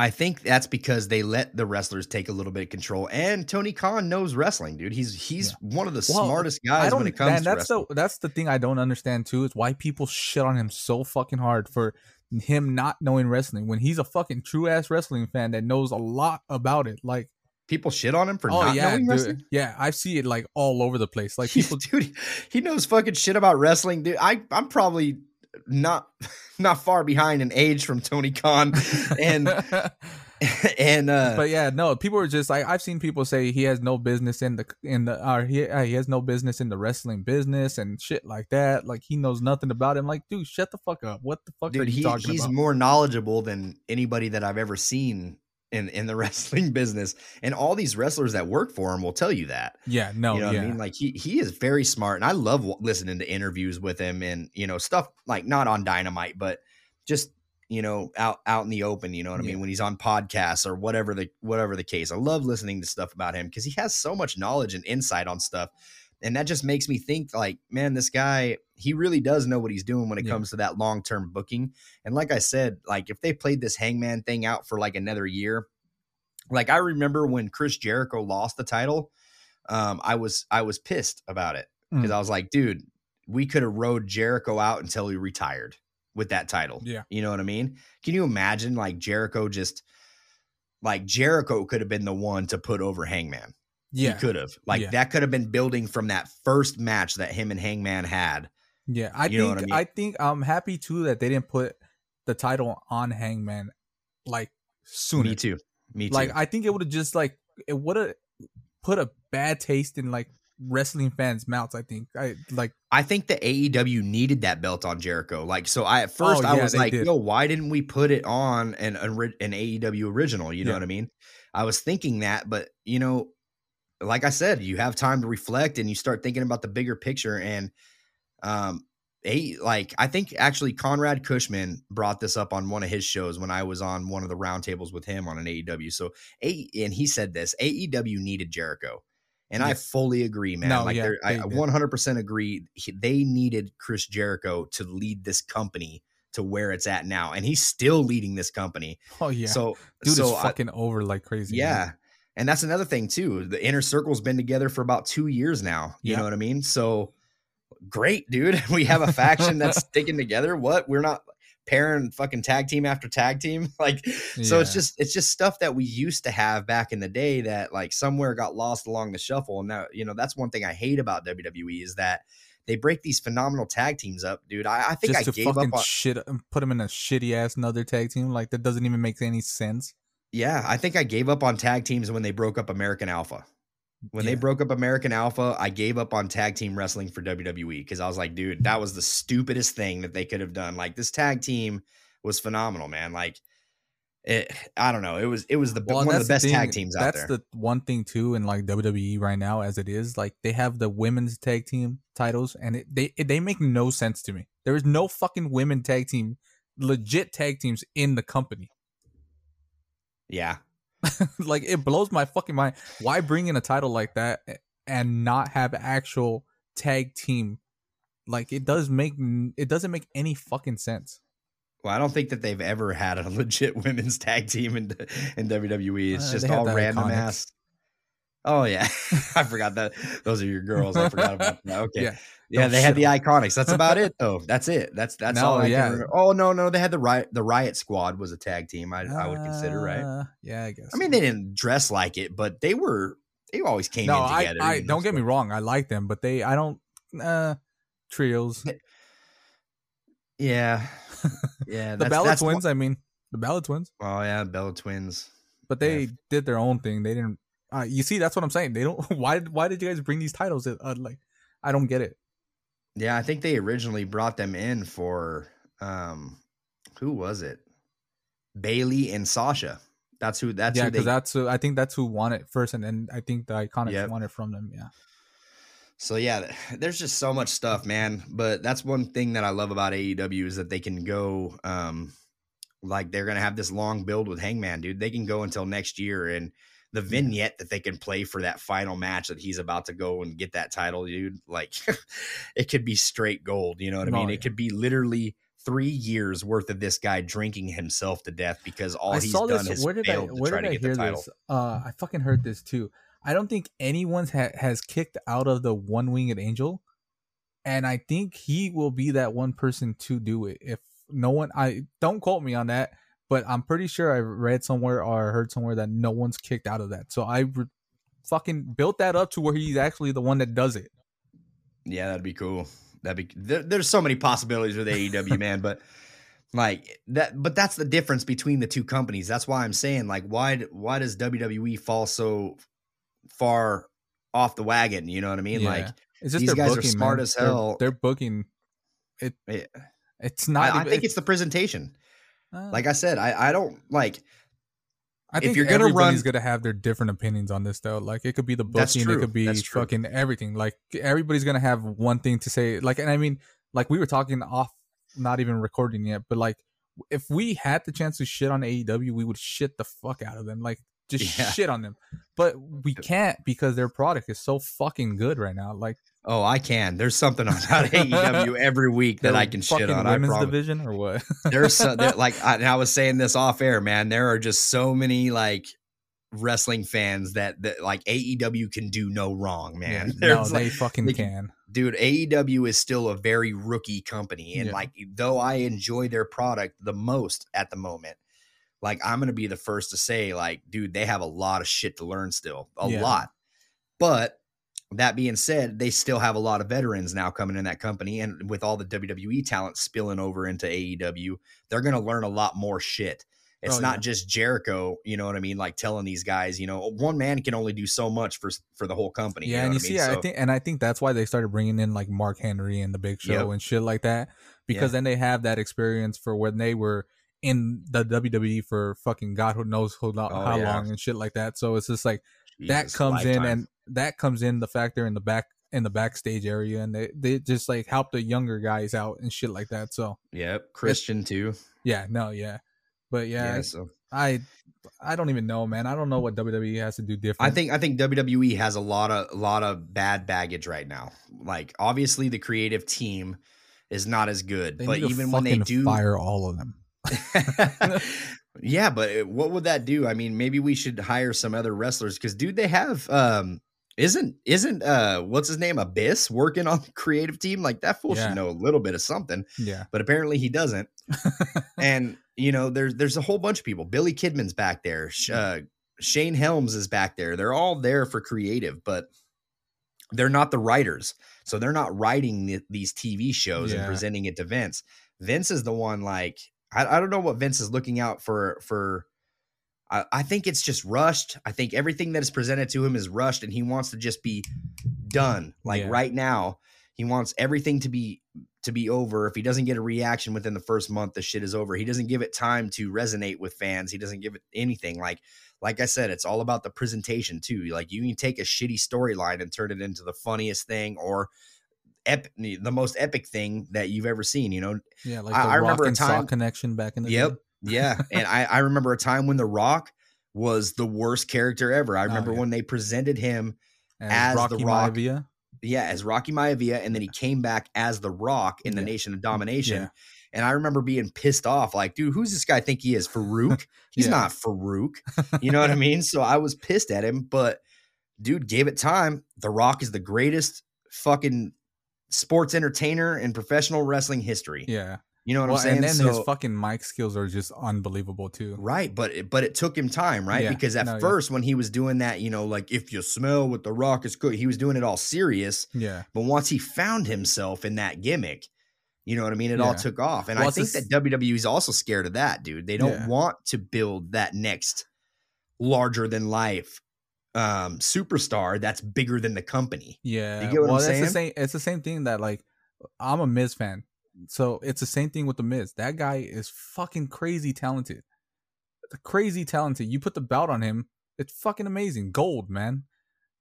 I think that's because they let the wrestlers take a little bit of control. And Tony Khan knows wrestling, dude. He's he's one of the Well, smartest guys when it comes and to that's wrestling. the that's the thing I don't understand too is why people shit on him so fucking hard for him not knowing wrestling when he's a fucking true ass wrestling fan that knows a lot about it. Like, People shit on him for oh not yeah, knowing dude, wrestling. yeah, I see it like all over the place. Like people, dude, he knows fucking shit about wrestling, dude. I I'm probably not not far behind in age from Tony Khan, and and uh, but yeah, no, people are just like I've seen people say he has no business in the in the or he uh, he has no business in the wrestling business and shit like that. Like he knows nothing about him like, dude, shut the fuck up. What the fuck are dude, you he, talking he's about? more knowledgeable than anybody that I've ever seen in in the wrestling business. And all these wrestlers that work for him will tell you that. yeah, no, you know yeah, what I mean? Like he he is very smart, and I love listening to interviews with him, and you know stuff like not on Dynamite, but just you know out out in the open. You know what I mean? When he's on podcasts or whatever the whatever the case, I love listening to stuff about him because he has so much knowledge and insight on stuff, and that just makes me think like, man, this guy he really does know what he's doing when it Yeah. comes to that long term booking. And like I said, like if they played this Hangman thing out for like another year, like I remember when Chris Jericho lost the title um, I was I was pissed about it because Mm. I was like, dude, we could have rode Jericho out until he retired with that title. Yeah. you know what I mean. Can you imagine like Jericho just like Jericho could have been the one to put over Hangman. Yeah, He could have like Yeah. that could have been building from that first match that him and Hangman had. Yeah, I You think I I, think I'm happy too that they didn't put the title on Hangman like sooner. Me too. Me too. Like I think it would have just like it would have put a bad taste in like wrestling fans' mouths. I think I like I think the AEW needed that belt on Jericho. Like, so I at oh, first Oh, I yeah, was like, did. yo, why didn't we put it on an an, an AEW original? You know Yeah. what I mean? I was thinking that, but you know, like I said, you have time to reflect and you start thinking about the bigger picture. And um, a like I think actually Conrad Cushman brought this up on one of his shows when I was on one of the roundtables with him on an AEW. So a and he said this AEW needed Jericho. And I fully agree, man. No, like yeah, they're- I 100% agree. He- They needed Chris Jericho to lead this company to where it's at now, and he's still leading this company. oh yeah, So, dude so is I- fucking over like crazy. man. Yeah. And that's another thing too. The inner circle's been together for about two years now. You Yeah. know what I mean? So great, dude. We have a faction that's sticking together. What? We're not pairing fucking tag team after tag team. Like, so it's just it's just stuff that we used to have back in the day that like somewhere got lost along the shuffle. And now, you know, that's one thing I hate about WWE is that they break these phenomenal tag teams up, dude. I, I think just I gave up on shit, put them in a shitty ass another tag team. Like that doesn't even make any sense. Yeah, I think I gave up on tag teams when they broke up American Alpha. When they broke up American Alpha, I gave up on tag team wrestling for WWE because I was like, dude, that was the stupidest thing that they could have done. Like this tag team was phenomenal, man. Like it, I don't know. It was it was the Well, one of the that's best tag thing- teams out That's there. the one thing too in like WWE right now, as it is. Like they have the women's tag team titles, and it, they it, they make no sense to me. There is no fucking women tag team, legit tag teams in the company. Yeah. like it blows my fucking mind. Why bring in a title like that and not have actual tag team? Like it does make it doesn't make any fucking sense. Well, I don't think that they've ever had a legit women's tag team in in WWE. It's Uh, just all random Iconics. ass. Oh yeah, I forgot that. Those are your girls. I forgot about that. Okay, yeah, Yeah. They had the iconics. That's about it, though. That's it. That's that's No, all. I yeah. can remember. Oh no, no, they had the riot. The Riot Squad was a tag team. I, I would consider right. Uh, Yeah, I guess. I mean, they didn't dress like it, but they were. They always came no, in I, together. I know, don't get me wrong. I like them, but they, I don't. Uh, trios. Yeah, yeah. the that's- Bella Twins. one- I mean, the Bella Twins. Oh yeah, Bella Twins. But Yeah. they did their own thing. They didn't. Uh, you see, that's what I'm saying. They don't. Why? did Why did you guys bring these titles? Uh, like, I don't get it. Yeah, I think they originally brought them in for um who was it? Bayley and Sasha. That's who that's yeah, because that's. Who, I think that's who won it first, and then I think the Iconics Yep. won it from them. Yeah. So yeah, there's just so much stuff, man. But that's one thing that I love about AEW is that they can go um like they're gonna have this long build with Hangman, dude. They can go until next year and the vignette that they can play for that final match that he's about to go and get that title, dude, like it could be straight gold. You know what I No, mean? yeah. It could be literally three years worth of this guy drinking himself to death because all I he's saw done this. is Where did I? failed to try did to I get the title. this? Uh, I fucking heard this too. I don't think anyone ha- has kicked out of the one winged angel, and I think he will be that one person to do it. If no one, I don't quote me on that, but I'm pretty sure I read somewhere or heard somewhere that no one's kicked out of that. So I re- fucking built that up to where he's actually the one that does it. Yeah, that'd be cool. That'd be there, there's so many possibilities with AEW, man, but like that but that's the difference between the two companies. That's why I'm saying like why why does WWE fall so far off the wagon, you know what I mean? Like It's just these guys are smart man. as They're- hell. They're, booking. It. eh, It's not. I, I think it's the presentation. Uh, Like I said, I I don't like I if think you're gonna everybody's run- gonna have their different opinions on this though. Like it could be the booking, it could be fucking everything. Like everybody's gonna have one thing to say. Like, and I mean, like we were talking off, not even recording yet, but like if we had the chance to shit on AEW, we would shit the fuck out of them. Like just Yeah. shit on them. But we can't because their product is so fucking good right now. Like oh I can. There's something about AEW every week that I can shit on. I Women's promise. division or what? there's so, there, like I, and I was saying this off air, man. There are just so many like wrestling fans that that like AEW can do no wrong, man. Yeah, no, they like, fucking can. dude, AEW is still a very rookie company, and Yeah. like though I enjoy their product the most at the moment, like I'm gonna be the first to say, like, dude, they have a lot of shit to learn still, a Yeah. lot. But that being said, they still have a lot of veterans now coming in that company, and with all the WWE talent spilling over into AEW, they're gonna learn a lot more shit. It's Oh, not yeah. just Jericho, you know what I mean? Like telling these guys, you know, one man can only do so much for for the whole company. Yeah, you know and you I see, mean? I So- think, and I think that's why they started bringing in like Mark Henry and the Big Show Yep. and shit like that, because then they have that experience for when they were in the WWE for fucking God who knows lo- Oh, how yeah. long and shit like that. So it's just like that Jesus, comes in, and that comes in the fact they're in the back in the backstage area, and they they just like help the younger guys out and shit like that. So Yep, Christian too. yeah, no, yeah, but yeah, Yeah, so I I don't even know, man. I don't know what WWE has to do different. I think I think WWE has a lot of a lot of bad baggage right now. Like obviously the creative team is not as good, they but even when they do fire all of them. Yeah, but what would that do? I mean, maybe we should hire some other wrestlers cuz dude they have um isn't isn't uh what's his name Abyss working on the creative team? Like that fool Yeah. should know a little bit of something, Yeah. but apparently he doesn't. and you know, there's there's a whole bunch of people. Billy Kidman's back there. Uh, Shane Helms is back there. They're all there for creative, but they're not the writers. So they're not writing th- these TV shows and presenting it to Vince. Vince is the one like I, I don't know what Vince is looking out for for I, I think it's just rushed. I think everything that is presented to him is rushed and he wants to just be done. Like Yeah. right now, he wants everything to be to be over. If he doesn't get a reaction within the first month, the shit is over. He doesn't give it time to resonate with fans. He doesn't give it anything. Like like I said, it's all about the presentation too. Like you can take a shitty storyline and turn it into the funniest thing or ep- the most epic thing that you've ever seen. You know, Yeah, like the I remember Rock a and time- connection back in the Yep. day. Yeah. and I, I remember a time when The Rock was the worst character ever. I Oh, remember yeah. when they presented him, As, As The Rocky Rock. Maivia. yeah, as Rocky Maivia, and then he came back as The Rock in the Yeah. Nation of Domination. Yeah. And I remember being pissed off, like, dude, who's this guy think he is? Farouk? He's not Farouk. You know what I mean? So I was pissed at him, but dude, gave it time. The Rock is the greatest fucking sports entertainer in professional wrestling history. Yeah. You know what Well, I'm saying? and then So- his fucking mic skills are just unbelievable too. Right, but it, but it took him time, right? Yeah, Because at no, yeah. first, when he was doing that, you know, like if you smell what the rock is cooking, he was doing it all serious. Yeah. But once he found himself in that gimmick, you know what I mean? It all took off, and Well, I think that WWE's also scared of that, dude. They don't Yeah. want to build that next larger than life um superstar that's bigger than the company. Yeah. get what I'm well, that's saying? the same it's the same thing that like I'm a Miz fan. So it's the same thing with the Miz. That guy is fucking crazy talented. Crazy talented. You put the belt on him, it's fucking amazing. Gold, man.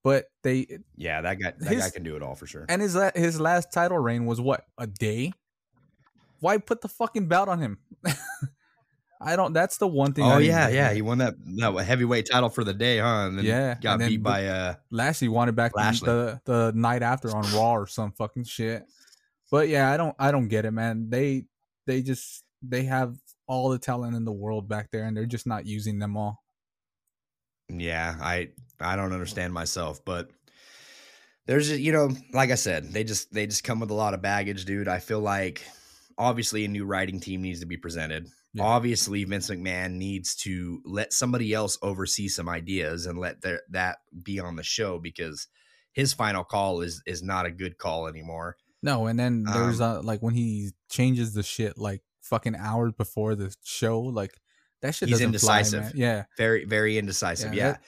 But they Yeah, that guy that guy can do it all for sure. and his his last title reign was what? A day? Why put the fucking belt on him? I don't that's the one thing Oh didn't yeah, yeah, he won that that heavyweight title for the day, huh? And then Yeah, got beat by uh Lashley wanted back Lashley. the the night after on Raw or some fucking shit. But yeah, I don't I don't get it, man. They they just they have all the talent in the world back there, and they're just not using them all. Yeah, I I don't understand myself, but there's you know, like I said, they just they just come with a lot of baggage, dude. I feel like obviously a new writing team needs to be presented. Yeah. Obviously, Vince McMahon needs to let somebody else oversee some ideas and let their, that be on the show because his final call is is not a good call anymore. No, and then there's Um, uh like when he changes the shit like fucking hours before the show, like that shit He's indecisive. fly. Yeah, Very very indecisive. Yeah, Yeah. that-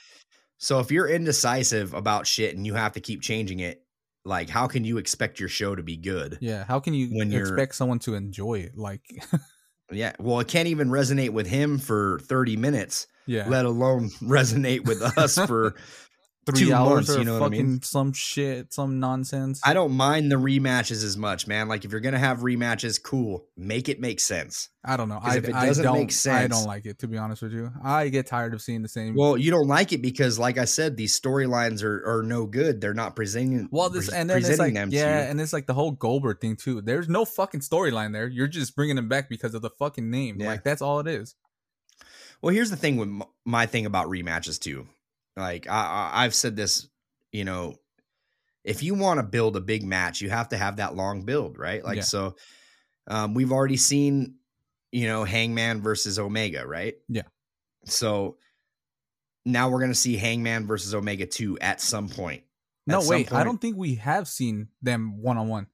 so if you're indecisive about shit and you have to keep changing it, like how can you expect your show to be good? yeah. How can you When expect someone to enjoy it? Like, Yeah. Well, it can't even resonate with him for 30 minutes, yeah, let alone resonate with us for three two hours months. or You know what I fucking mean? some shit, some nonsense. I don't mind the rematches as much, man. Like if you're gonna have rematches, cool. Make it make sense. I don't know. I, if it I doesn't don't. make I don't like it to be honest with you. I get tired of seeing the same. Well, you don't like it because, like I said, these storylines are, are no good. They're not presenting. Well, this and then it's like yeah, and it's like the whole Goldberg thing too. There's no fucking storyline there. You're just bringing him back because of the fucking name. Yeah. Like that's all it is. Well, here's the thing with my thing about rematches too. Like I, I I've said this, you know, if you want to build a big match, you have to have that long build, right? Like Yeah. so, um, we've already seen, you know, Hangman versus Omega, right? Yeah. So now we're gonna see Hangman versus Omega two at some point. No, some wait. I don't think we have seen them one on one.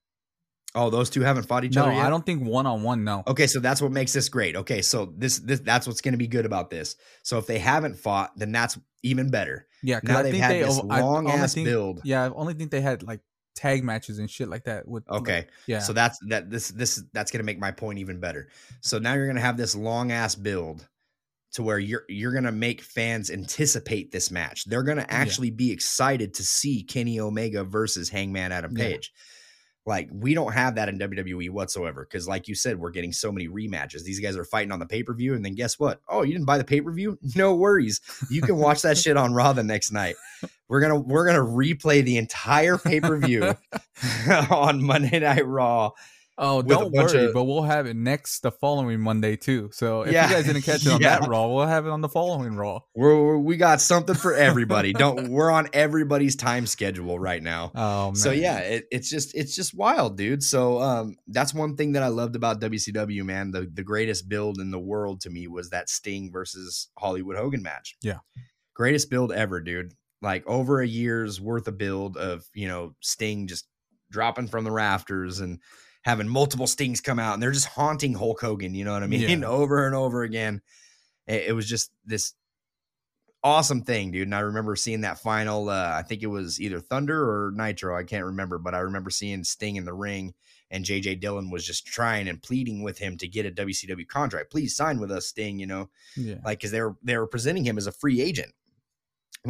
Oh, those two haven't fought each No, other yet. I don't think one on one. No. Okay, so that's what makes this great. Okay, so this this that's what's going to be good about this. So if they haven't fought, then that's even better. Yeah, Now I they've think had they this long ass think- build. Yeah, I only think they had like tag matches and shit like that. With like, Okay, yeah. so that's that this this that's going to make my point even better. So now you're going to have this long ass build to where you're you're going to make fans anticipate this match. They're going to actually be excited to see Kenny Omega versus Hangman Adam Yeah. Like we don't have that in WWE whatsoever because, like you said, we're getting so many rematches. These guys are fighting on the pay per view, and then guess what? Oh, you didn't buy the pay per view? No worries, you can watch that shit on Raw the next night. We're gonna we're gonna replay the entire pay per view on Monday Night Raw, Oh, don't worry, of- but we'll have it next the following Monday too. So if Yeah, you guys didn't catch it on yeah. that Raw, we'll have it on the following Raw. We're- we got something for everybody. Don't we're on everybody's time schedule right now. Oh man. So yeah, it, it's just it's just wild, dude. So um, that's one thing that I loved about WCW, man. The the greatest build in the world to me was that Sting versus Hollywood Hogan match. Yeah. greatest build ever, dude. Like over a year's worth of build of you know Sting just dropping from the rafters and having multiple Stings come out, and they're just haunting Hulk Hogan. You know what I mean? Yeah. over and over again. It, it was just this awesome thing, dude. And I remember seeing that final. Uh, I think it was either Thunder or Nitro. I can't remember, but I remember seeing Sting in the ring, and JJ Dillon was just trying and pleading with him to get a WCW contract. Please sign with us, Sting. You know, Yeah. like because they were they were presenting him as a free agent.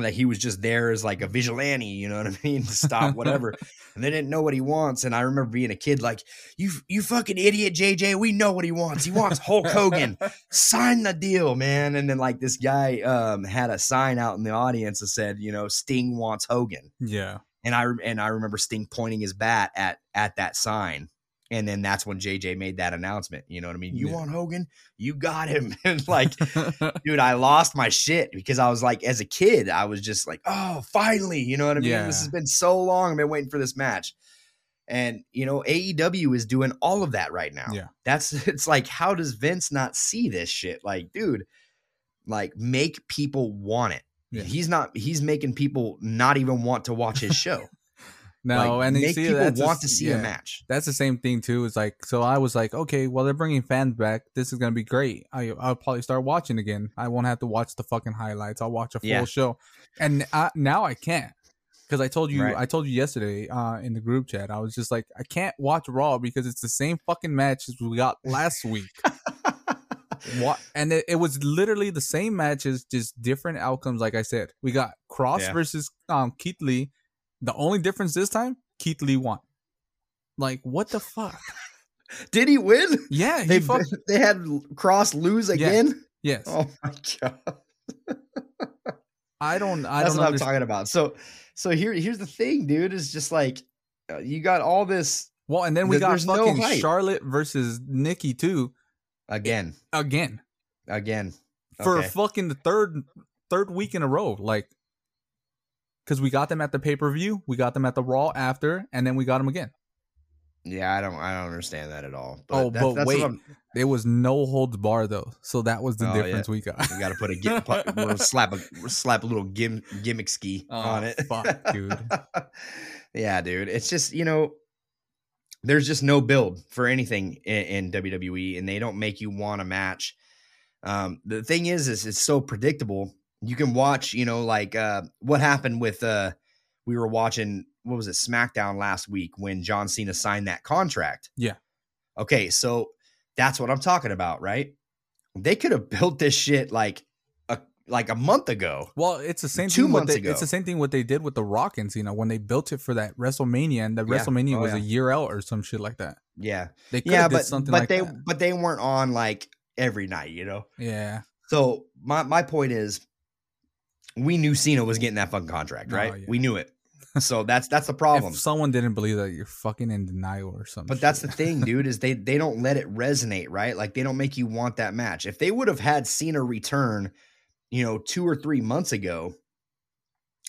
Like he was just there as like a vigilante, you know what I mean, to stop whatever. and they didn't know what he wants. And I remember being a kid, like you, you fucking idiot, JJ. We know what he wants. He wants Hulk Hogan. Sign the deal, man. And then like this guy um, had a sign out in the audience that said, you know, Sting wants Hogan. Yeah. And I and I remember Sting pointing his bat at at that sign. And then that's when JJ made that announcement. You know what I mean? You Yeah. want Hogan? You got him. and like, dude, I lost my shit because I was like, as a kid, I was just like, oh, finally, you know what I mean? This has been so long. I've been waiting for this match. And you know, AEW is doing all of that right now. Yeah. That's it's like, how does Vince not see this shit? Like, dude, like make people want it. Yeah. He's not he's making people not even want to watch his show. No, Like, and you make see people that's want just- to see a match. That's the same thing too. It's like so I was like, okay, well they're bringing fans back. This is gonna be great. I I'll probably start watching again. I won't have to watch the fucking highlights. I'll watch a full Yeah. show, and I, now I can't because I told you Right. I told you yesterday uh, in the group chat. I was just like, I can't watch Raw because it's the same fucking match as we got last week. what? And it, it was literally the same matches, just different outcomes. Like I said, we got Kross Yeah. versus um Keith Lee. The only difference this time, Keith Lee won. Like what the fuck? Did he win? Yeah, he They they had Kross lose again. Yes, Oh my god. I don't. I That's don't what I'm talking about. So so here here's the thing, dude. Is just like uh, you got all this Well, and then we got there's no fucking. Charlotte versus Nikki too again, again again. for Okay. fucking the third third week in a row. Like, because we got them at the pay per view, we got them at the Raw after, and then we got them again. Yeah, I don't I don't understand that at all. Oh, that's, but that's wait. There was no holds bar though, so that was the Oh, yeah. difference we got. we got to put a put, we'll slap a slap a little gim, gimmick ski Oh, on it. fuck, dude. yeah, dude. It's just you know, there's just no build for anything in, in WWE, and they don't make you want a match. Um, the thing is, is it's so predictable. You can watch, you know, like uh, what happened with uh, we were watching what was it SmackDown last week when John Cena signed that contract. Yeah. Okay, so that's what I'm talking about, right? They could have built this shit like a like a month ago. Well, it's the same Two thing. What months they, ago. It's the same thing what they did with the Rock and Cena when they built it for that WrestleMania, and the Yeah. WrestleMania Oh, was a year out or some shit like that. Yeah, They could yeah, have did but something but like they that. but they weren't on like every night, you know. Yeah, So my my point is, we knew Cena was getting that fucking contract, Oh, right? yeah. We knew it. So that's that's the problem. If someone didn't believe that, you're fucking in denial or something. But that's the thing, dude, is they they don't let it resonate, right? Like they don't make you want that match. If they would have had Cena return, you know, two or three months ago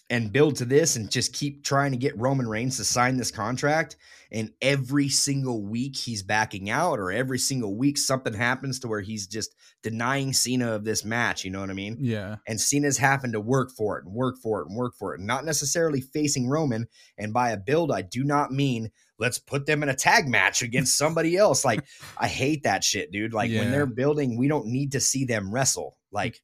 and build to this and just keep trying to get Roman Reigns to sign this contract, and every single week he's backing out, or every single week something happens to where he's just denying Cena of this match, you know what I mean? yeah, and Cena's having to work for it and work for it and work for it, and not necessarily facing Roman. And by a build, I do not mean let's put them in a tag match against somebody else. Like, I hate that shit, dude. Like, when they're building, we don't need to see them wrestle. Like,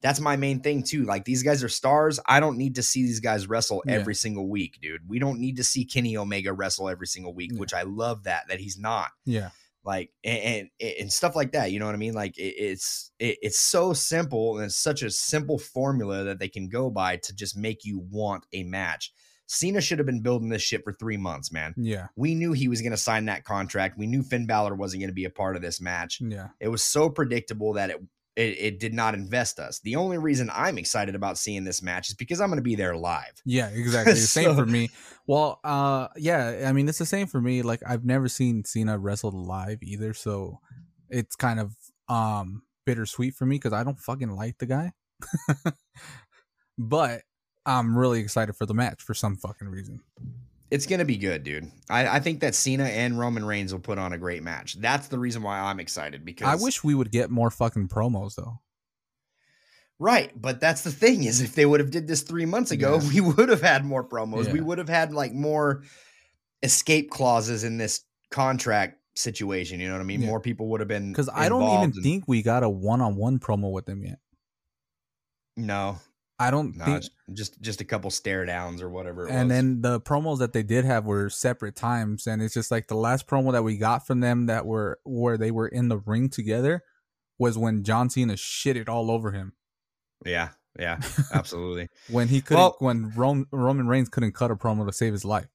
that's my main thing, too. Like, these guys are stars. I don't need to see these guys wrestle Yeah. every single week, dude. We don't need to see Kenny Omega wrestle every single week, Yeah. which I love that, that he's not yeah, like and, and and stuff like that you know what i mean like it, it's it, it's so simple and it's such a simple formula that they can go by to just make you want a match cena should have been building this shit for three months man yeah, we knew he was going to sign that contract we knew finn Balor wasn't going to be a part of this match yeah, it was so predictable that it it, it did not invest us. The only reason I'm excited about seeing this match is because I'm going to be there live. Yeah, exactly. Same for me. Well, uh, yeah, I mean, it's the same for me. Like, I've never seen Cena wrestle live either, so it's kind of um bittersweet for me because I don't fucking like the guy. but I'm really excited for the match for some fucking reason. It's going to be good, dude. I, I think that Cena and Roman Reigns will put on a great match. That's the reason why I'm excited because I wish we would get more fucking promos though. Right, but that's the thing is if they would have did this three months ago, Yeah. we would have had more promos. We would have had like more escape clauses in this contract situation. You know what I mean? Yeah. More people would have been Because I don't even and- think we got a one-on-one promo with them yet. no, I don't no, think. just just a couple stare downs or whatever. It and was. then the promos that they did have were separate times and it's just like the last promo that we got from them that were where they were in the ring together was when John Cena shit it all over him yeah, yeah, absolutely. when he couldn't Well- when Rom, Roman Reigns couldn't cut a promo to save his life.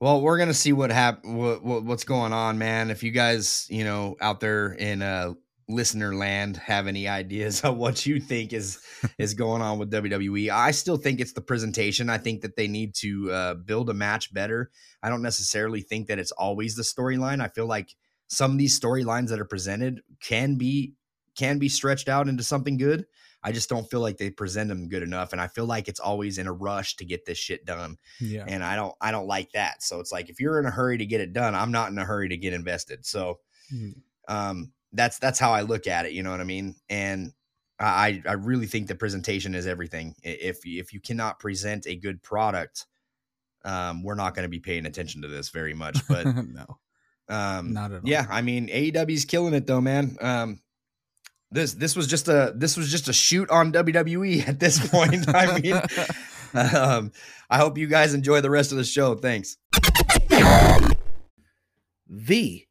Well, we're gonna see what hap- what, what what's going on, man. If you guys, you know, out there in uh listener land have any ideas of what you think is is going on with WWE, I still think it's the presentation. I think that they need to uh build a match better. I don't necessarily think that it's always the storyline. I feel like some of these storylines that are presented can be can be stretched out into something good. I just don't feel like they present them good enough, and I feel like it's always in a rush to get this shit done Yeah. and I don't I don't like that. So it's like if you're in a hurry to get it done, I'm not in a hurry to get invested. So Mhm. um that's that's how I look at it, you know what I mean? And I I really think the presentation is everything. I- If if you cannot present a good product, um we're not going to be paying attention to this very much, but no. um Not at all. yeah, I mean AEW's killing it though, man. Um this this was just a this was just a shoot on WWE at this point. I mean, um, I hope you guys enjoy the rest of the show. Thanks. the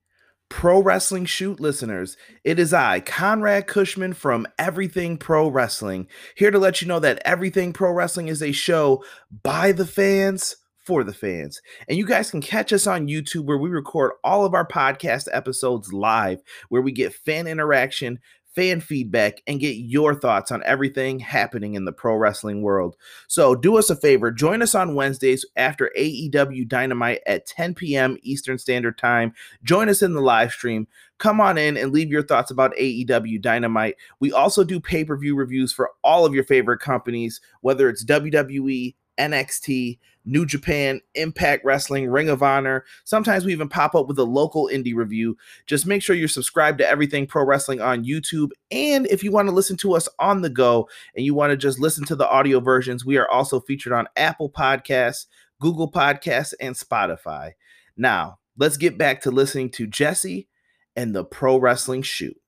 Pro Wrestling Shoot listeners. It is I, Conrad Cushman from Everything Pro Wrestling, here to let you know that Everything Pro Wrestling is a show by the fans for the fans. And you guys can catch us on YouTube where we record all of our podcast episodes live, where we get fan interaction, fan feedback, and get your thoughts on everything happening in the pro wrestling world. So do us a favor, join us on Wednesdays after AEW Dynamite at 10 p.m. Eastern Standard Time. Join us in the live stream. Come on in and leave your thoughts about AEW Dynamite. We also do pay per view reviews for all of your favorite companies, whether it's WWE, NXT, New Japan, Impact Wrestling, Ring of Honor. Sometimes we even pop up with a local indie review. Just make sure you're subscribed to Everything Pro Wrestling on YouTube. And if you want to listen to us on the go and you want to just listen to the audio versions, we are also featured on Apple Podcasts, Google Podcasts, and Spotify. Now, let's get back to listening to Jesse and the Pro Wrestling Shoot.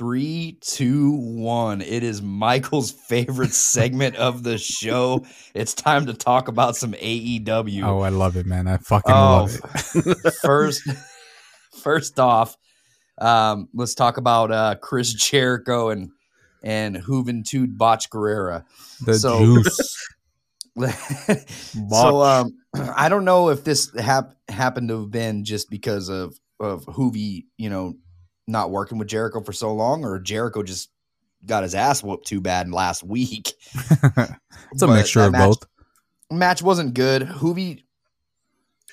Three, two, one. It is Michael's favorite segment of the show. It's time to talk about some AEW. Oh, I love it, man. I fucking Oh, love it. first, first off, um, let's talk about uh, Chris Jericho and and Juventud Botch Guerrera. The so- juice. so um, I don't know if this hap- happened to have been just because of of Juvi, you know, not working with Jericho for so long, or Jericho just got his ass whooped too bad last week. it's a But mixture of match- both. Match wasn't good. Juvi,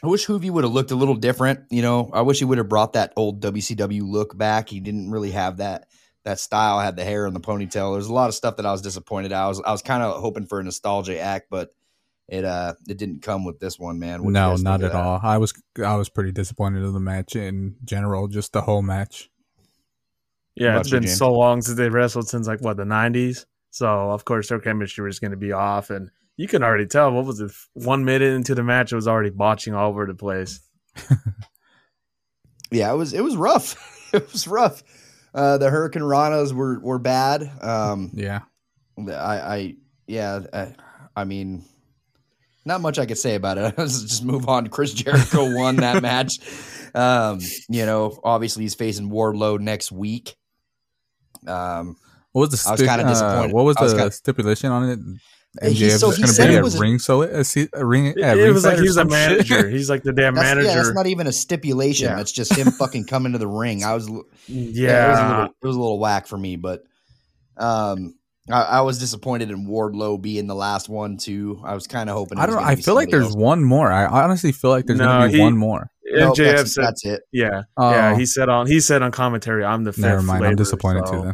I wish Juvi would have looked a little different. You know, I wish he would have brought that old WCW look back. He didn't really have that that style. Had the hair and the ponytail. There's a lot of stuff that I was disappointed. at. I was I was kind of hoping for a nostalgia act, but it uh it didn't come with this one, man. What No, not at that? all. I was I was pretty disappointed in the match in general, just the whole match. Yeah, it's you, been so long since they wrestled since like what the '90s. So of course their chemistry was going to be off, and you can already tell. What was it? One minute into the match, it was already botching all over the place. Yeah, it was it was rough. it was rough. Uh, the Hurricane Ranas were were bad. Um, Yeah. I, I yeah, I, I mean, not much I could say about it. Let's just move on. Chris Jericho won that match. Um, you know, obviously he's facing Wardlow next week. Um, What was the I was kinda uh, what was I was the kinda- stipulation on it? MJF He- so is going to said be a was a- ring, so a, se- a ring. It, at it was like or he was a some shit. manager. He's like the damn That's, manager. yeah, that's not even a stipulation. Yeah. That's just him fucking coming to the ring. I was, yeah, yeah, it was, a little, it was a little whack for me, but um, I, I was disappointed in Wardlow being the last one too. I was kind of hoping. I don't. gonna I feel like there's else. one more. I honestly feel like there's No, going to be he- one more. Nope, MJF that's, said, that's it. yeah, Oh. yeah. He said on he said on commentary, "I'm the fifth Never mind. I'm disappointed so- too.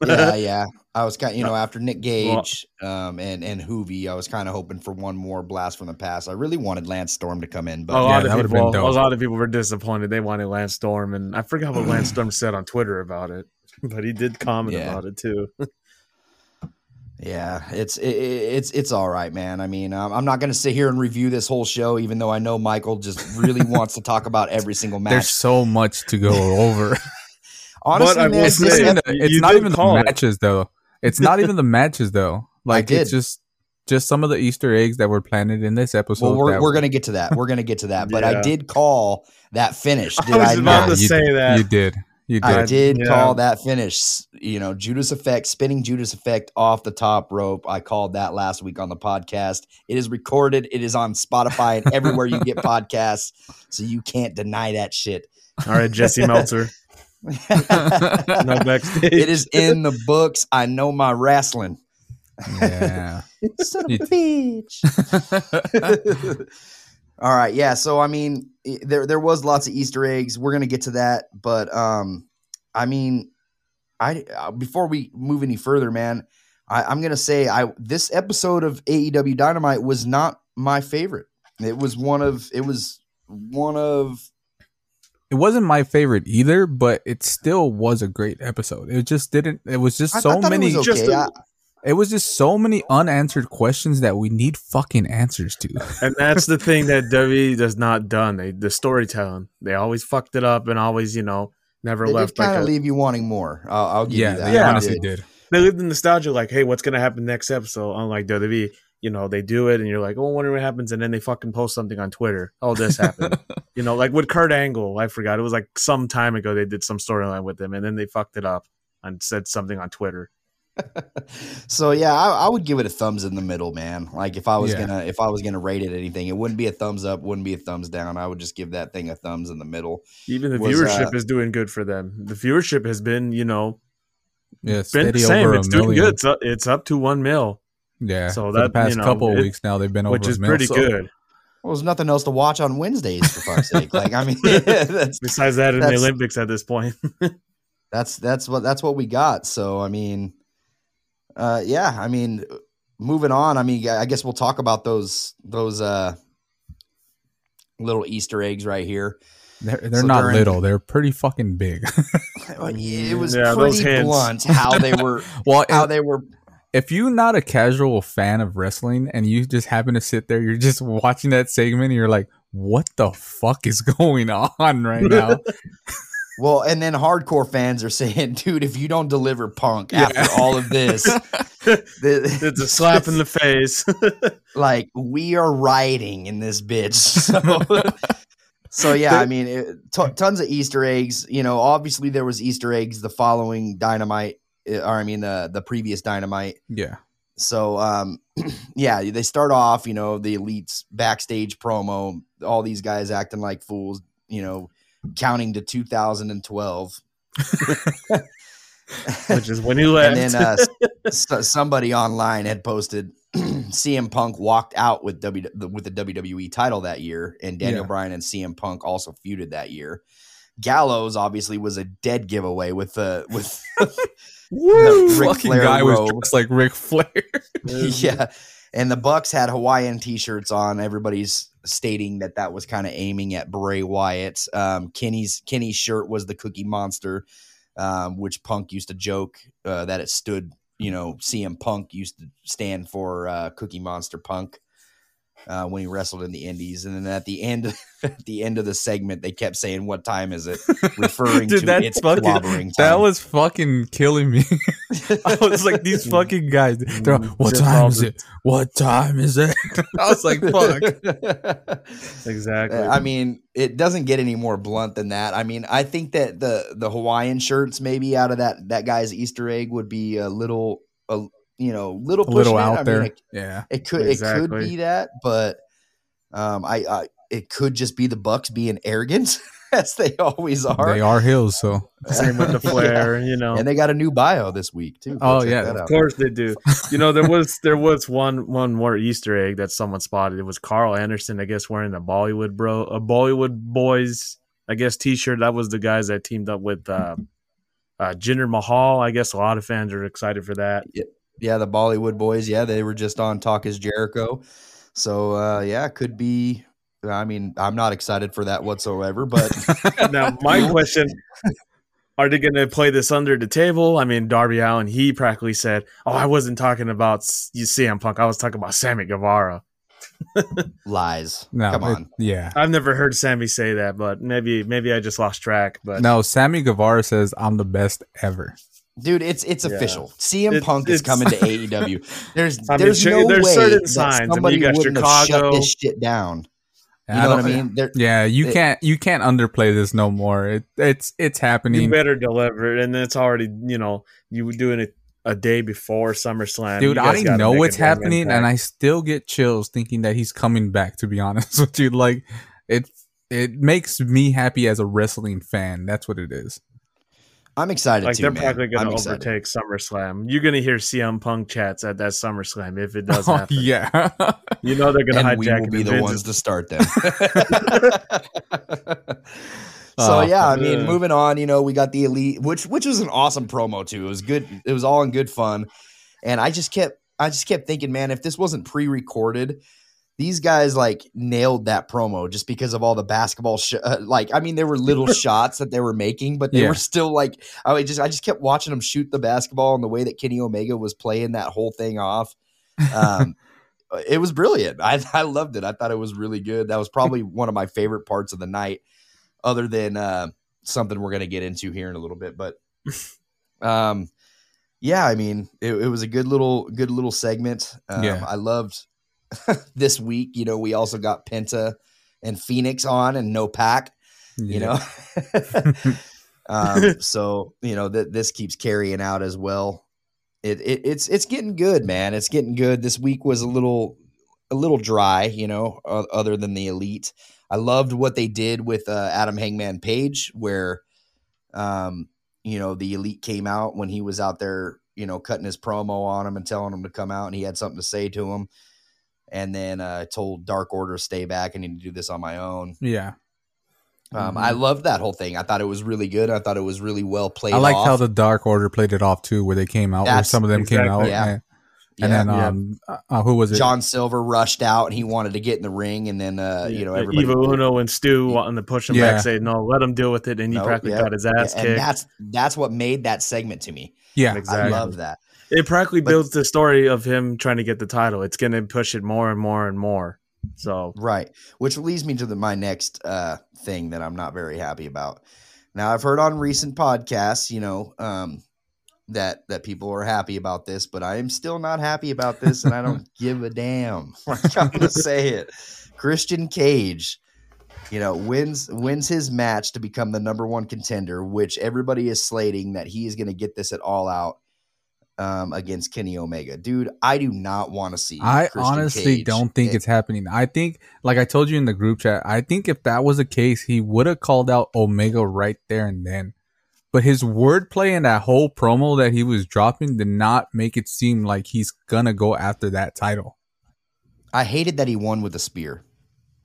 Then yeah, yeah. I was kind, you know, after Nick Gage um, and and Juvi, I was kind of hoping for one more blast from the past. I really wanted Lance Storm to come in, but Yeah, lot that of would've people, a lot of people were disappointed. They wanted Lance Storm, and I forgot what Lance Storm said on Twitter about it, but he did comment Yeah. about it too. Yeah, it's it, it's it's all right, man. I mean, um, I'm not going to sit here and review this whole show, even though I know Michael just really wants to talk about every single match. there's so much to go over. Honestly, But I will man, it's say- not even, the, you it's not even the call it. matches though. It's not even the matches though. Like it's just just some of the Easter eggs that were planted in this episode. well, we're we're going to get to that. We're going to get to that. But I did call that finish. Did I was I, about not? to you, say that. you did. You did. I did Yeah. call that finish. You know, Judas Effect, spinning Judas Effect off the top rope. I called that last week on the podcast. It is recorded. It is on Spotify and everywhere you get podcasts. So you can't deny that shit. All right, Jesse Meltzer, no backstage. it is in the books. I know my wrestling. yeah. Son of You- a bitch. All right, yeah. So I mean, there there was lots of Easter eggs. We're gonna get to that, but um, I mean, I uh, before we move any further, man, I, I'm gonna say I this episode of AEW Dynamite was not my favorite. It was one of it was one of It wasn't my favorite either, but it still was a great episode. It just didn't. It was just I- I so it many. was just okay. a- I- It was just so many unanswered questions that we need fucking answers to. and that's the thing that WWE does not done. They the storytelling. They always fucked it up and always, you know, never It did left like kind a, of leave you wanting more. I'll, I'll give yeah, you that. they Yeah. It honestly did. did. they lived in nostalgia, like, hey, what's gonna happen next episode? Unlike WWE, you know, they do it and you're like, oh, I wonder what happens, and then they fucking post something on Twitter. Oh, this happened. you know, like with Kurt Angle, I forgot. It was like some time ago they did some storyline with him, and then they fucked it up and said something on Twitter. So yeah, I, I would give it a thumbs in the middle, man. Like if I was Yeah. gonna if I was gonna rate it anything, it wouldn't be a thumbs up, wouldn't be a thumbs down. I would just give that thing a thumbs in the middle. Even the Was, viewership uh, is doing good for them. The viewership has been, you know, Yeah, been the same. over a It's doing million. good. It's up, it's up to one mil, Yeah, So for the that, past you know, couple of it- weeks now, they've been over which a is mil, pretty so- good. Well, there's nothing else to watch on Wednesdays for fuck's sake. Like I mean, that's Besides that, in the Olympics at this point, that's that's what that's what we got. So I mean, uh, yeah, I mean, moving on. I mean, I guess we'll talk about those those uh little Easter eggs right here. They're, they're So not during- little; they're pretty fucking big. It was Yeah, those pretty hands. blunt how they were well, how if, they were if you're not a casual fan of wrestling and you just happen to sit there, you're just watching that segment, and you're like, "What the fuck is going on right now?" Well, and then hardcore fans are saying, dude, if you don't deliver punk Yeah. after all of this, the- it's a slap in the face. like we are rioting in this bitch. So, so yeah, I mean, it, t- tons of Easter eggs. You know, obviously there was Easter eggs the following Dynamite, uh, or I mean the the previous Dynamite. yeah, So, um, yeah, they start off, you know, the elites backstage promo, all these guys acting like fools, you know, counting to 2012. which is when he left. and then uh, s- somebody online had posted CM Punk walked out with W with the WWE title that year, and Daniel Yeah. Bryan and CM Punk also feuded that year. Gallows obviously was a dead giveaway with the with Woo! Ric fucking Flair guy was robe. dressed like Ric Flair. yeah, and the Bucks had Hawaiian t-shirts on. Everybody's stating that that was kind of aiming at Bray Wyatt. Um, Kenny's Kenny's shirt was the Cookie Monster, um, which Punk used to joke uh, that it stood. You know, CM Punk used to stand for uh, Cookie Monster Punk uh, when he wrestled in the Indies, and then at the end, at the end of the segment, they kept saying, "What time is it?" referring Dude, to that its fucking clobbering time. that was fucking killing me. I was like, these fucking guys. They're like, what time all is it? What time is it? I was like, fuck. exactly. Uh, I mean, it doesn't get any more blunt than that. I mean, I think that the the Hawaiian shirts maybe out of that that guy's Easter egg would be a little a, you know, little A little out I there. Mean, it, yeah. it could it could be that, but um, I, I it could just be the Bucks being arrogant as they always are. They are hills, so Same with the Yeah. Flair, you know. And they got a new bio this week too. Go Oh, yeah. Of out. course they do. You know, there was there was one one more Easter egg that someone spotted. It was Karl Anderson, I guess, wearing a Bollywood bro a Bollywood boys, I guess, t shirt. That was the guys that teamed up with uh uh Jinder Mahal. I guess a lot of fans are excited for that. Yeah, the Bollywood boys. Yeah, they were just on Talk is Jericho. So uh, yeah, could be. I mean, I'm not excited for that whatsoever, but now my question are they going to play this under the table? I mean, Darby Allin, he practically said, "Oh, I wasn't talking about s- you CM Punk. I was talking about Sammy Guevara." lies. no, Come it- on. yeah. I've never heard Sammy say that, but maybe maybe I just lost track. But No, Sammy Guevara says I'm the best ever. Dude, it's it's Yeah. official. CM It's- Punk is coming to AEW. There's I mean, there's sure, no there's way certain that signs. I mean, somebody wouldn't have shut this shit down. You I know what I don't- mean? Yeah, you It- can't you can't underplay this no more. It, it's it's happening. you better deliver it, and it's already you know you were doing it a day before SummerSlam. dude. I gotta know what's a damn happening, and. I still get chills thinking that he's coming back. To be honest with you, like it it makes me happy as a wrestling fan. That's what it is. I'm excited like too, they're man. probably going to overtake SummerSlam. You're going to hear CM Punk chats at that SummerSlam if it does Oh, happen. yeah, You know they're going to and we hijack will be the ones to start them. so Oh, yeah, I mean, moving on. You know, we got the elite, which which was an awesome promo too. It was good. It was all in good fun, and I just kept I just kept thinking, man, if this wasn't pre-recorded. These guys like nailed that promo just because of all the basketball. Sh- uh, like, I mean, there were little shots that they were making, but they Yeah. were still like. I just, I just kept watching them shoot the basketball and the way that Kenny Omega was playing that whole thing off. Um, it was brilliant. I, I loved it. I thought it was really good. That was probably one of my favorite parts of the night, other than uh, something we're going to get into here in a little bit. But um, yeah, I mean, it, it was a good little good little segment. Um, Yeah. I loved this week. You know, we also got Penta and Fenix on, and no PAC. You know. um, so you know that this keeps carrying out as well. It, it it's it's getting good, man. It's getting good. This week was a little a little dry, you know, o- other than the elite. I loved what they did with uh, Adam Hangman Page, where, um, you know, the elite came out when he was out there, you know, cutting his promo on him and telling him to come out, and he had something to say to him. And then uh, told Dark Order stay back. I need to do this on my own. yeah. Um, I loved that whole thing. I thought it was really good. I thought it was really well played. I liked off. how the Dark Order played it off too, where they came out, where some of them came out, yeah. and, Yeah. and then Yeah. um, uh, who was it? John Silver rushed out and he wanted to get in the ring, and then uh, you know Yeah, everybody. Evil Uno and Stu wanting to push him Yeah. back, say no, let him deal with it, and he No, practically yeah, got his yeah, ass and kicked. that's that's what made that segment to me. yeah, Exactly. I love that. It practically builds the story of him trying to get the title. It's going to push it more and more and more. So Right. Which leads me to the, my next uh, thing that I'm not very happy about. Now, I've heard on recent podcasts, you know, um, that that people are happy about this, but I am still not happy about this, and I don't give a damn. Like, I'm gonna say it. Christian Cage, you know, wins wins his match to become the number one contender, which everybody is slating that he is going to get this at all out um, against Kenny Omega. Dude, I do not want to see. I Christian honestly Cage don't think in- it's happening. I think, like I told you in the group chat, I think if that was the case, he would have called out Omega right there and then. But his wordplay and that whole promo that he was dropping did not make it seem like he's gonna go after that title. I hated that he won with a spear.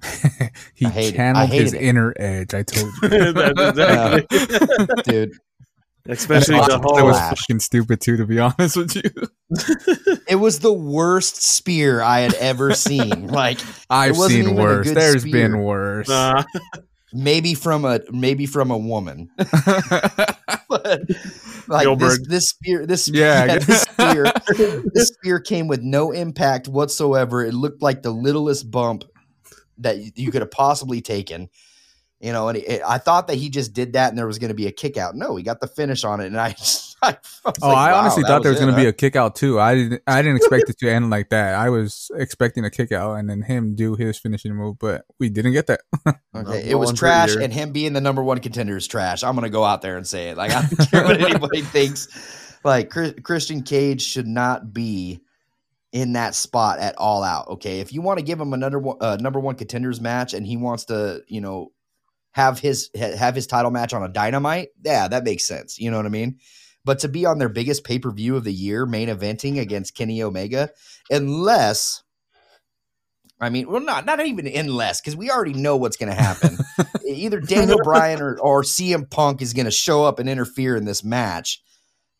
he I hate it. I channeled hated his it. inner edge. I told you. That's exactly. Dude, Especially the whole. that was Flash. fucking stupid too, to be honest with you. it was the worst spear I had ever seen. Like I've seen worse. good There's spear. been worse. Nah. maybe from a maybe from a woman. but like this, Gilbert. this spear this Yeah. yeah, this spear this spear came with no impact whatsoever. It looked like the littlest bump that you could have possibly taken. You know, and it, I thought that he just did that and there was going to be a kick out. No, he got the finish on it, and I, just, I was Oh, like, I wow, honestly that thought there was going to be a kick out too. I didn't. I didn't expect it to end like that. I was expecting a kick out and then him do his finishing move, but we didn't get that. Okay, No it was trash, and him being the number one contender is trash. I'm gonna go out there and say it. Like I don't care what anybody thinks. like Chris, Christian Cage should not be in that spot at all out. Okay, if you want to give him another one- uh, number one contenders match and he wants to, you know, have his ha- have his title match on a dynamite, yeah, that makes sense. You know what I mean? But to be on their biggest pay per view of the year, main eventing against Kenny Omega, unless. I mean, well, not not even unless because we already know what's going to happen. Either Daniel Bryan or, or CM Punk is going to show up and interfere in this match.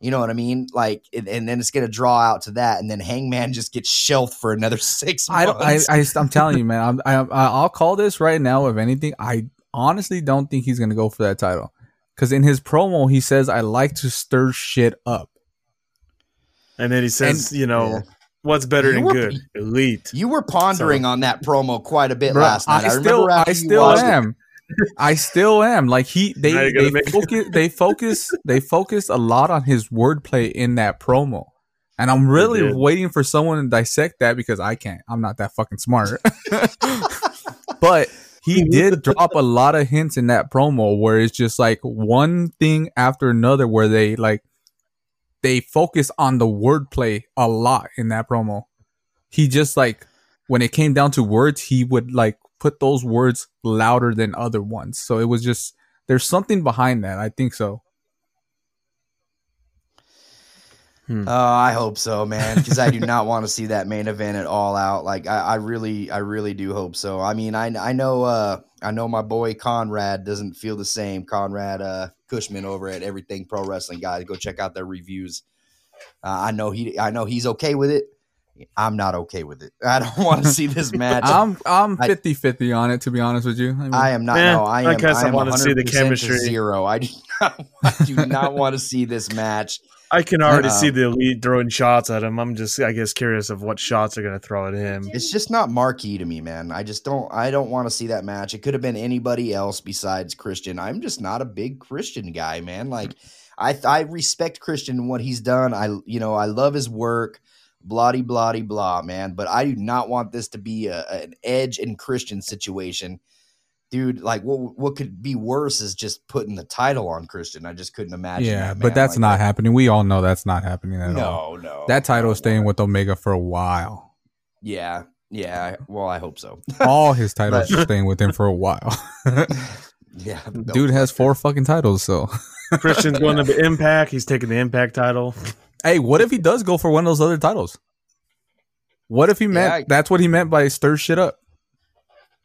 You know what I mean? Like, and, and then it's going to draw out to that, and then Hangman just gets shelved for another six I months. don't. I, I I'm telling you, man. I'm, I, I'll call this right now. If anything, I honestly don't think he's gonna go for that title because in his promo he says, "I like to stir shit up." And then he says, you know, Yeah. what's better You than were- good? Elite. you were pondering on that promo quite a bit Bruh, last night. I, I, still, remember I still watched it. am. I still am. Like he, they, they focus, they focus, they focus a lot on his wordplay in that promo, and I'm really waiting for someone to dissect that because I can't. I'm not that fucking smart. but he did drop a lot of hints in that promo where it's just like one thing after another where they like they focus on the wordplay a lot in that promo. He just like when it came down to words, he would like put those words louder than other ones. So it was just there's something behind that. I think so. Oh, I hope so, man. Because I do not want to see that main event at all out. Like I, I really, I really do hope so. I mean, I, I know, uh, I know my boy Conrad doesn't feel the same. Conrad uh, Cushman over at Everything Pro Wrestling, guys, go check out their reviews. Uh, I know he, I know he's okay with it. I'm not okay with it. I don't want to see this match. I'm I'm I- 50-50 on it to be honest with you. I mean, I am not. Man, no, I I am. I, I, am want to see the chemistry. Zero. I do not. I do not want to see this match. I can already Um, see the elite throwing shots at him. I'm just, I guess, curious of what shots are going to throw at him. It's just not marquee to me, man. I just don't. I don't want to see that match. It could have been anybody else besides Christian. I'm just not a big Christian guy, man. Like, I I respect Christian and what he's done. I you know I love his work. Bloody bloody blah, man. But I do not want this to be a, an Edge and Christian situation, dude. Like, what what could be worse is just putting the title on Christian. I just couldn't imagine. yeah, that, but that's Like, not that- happening. We all know that's not happening at all. No, no. That title is staying with Omega for a while. Yeah, yeah. Well, I hope so. All his titles But- are staying with him for a while. yeah, Dude has four fucking titles, so Christian's going to the Impact. He's taking the Impact title. Hey, what if he does go for one of those other titles? What if he meant I- that's what he meant by stir shit up?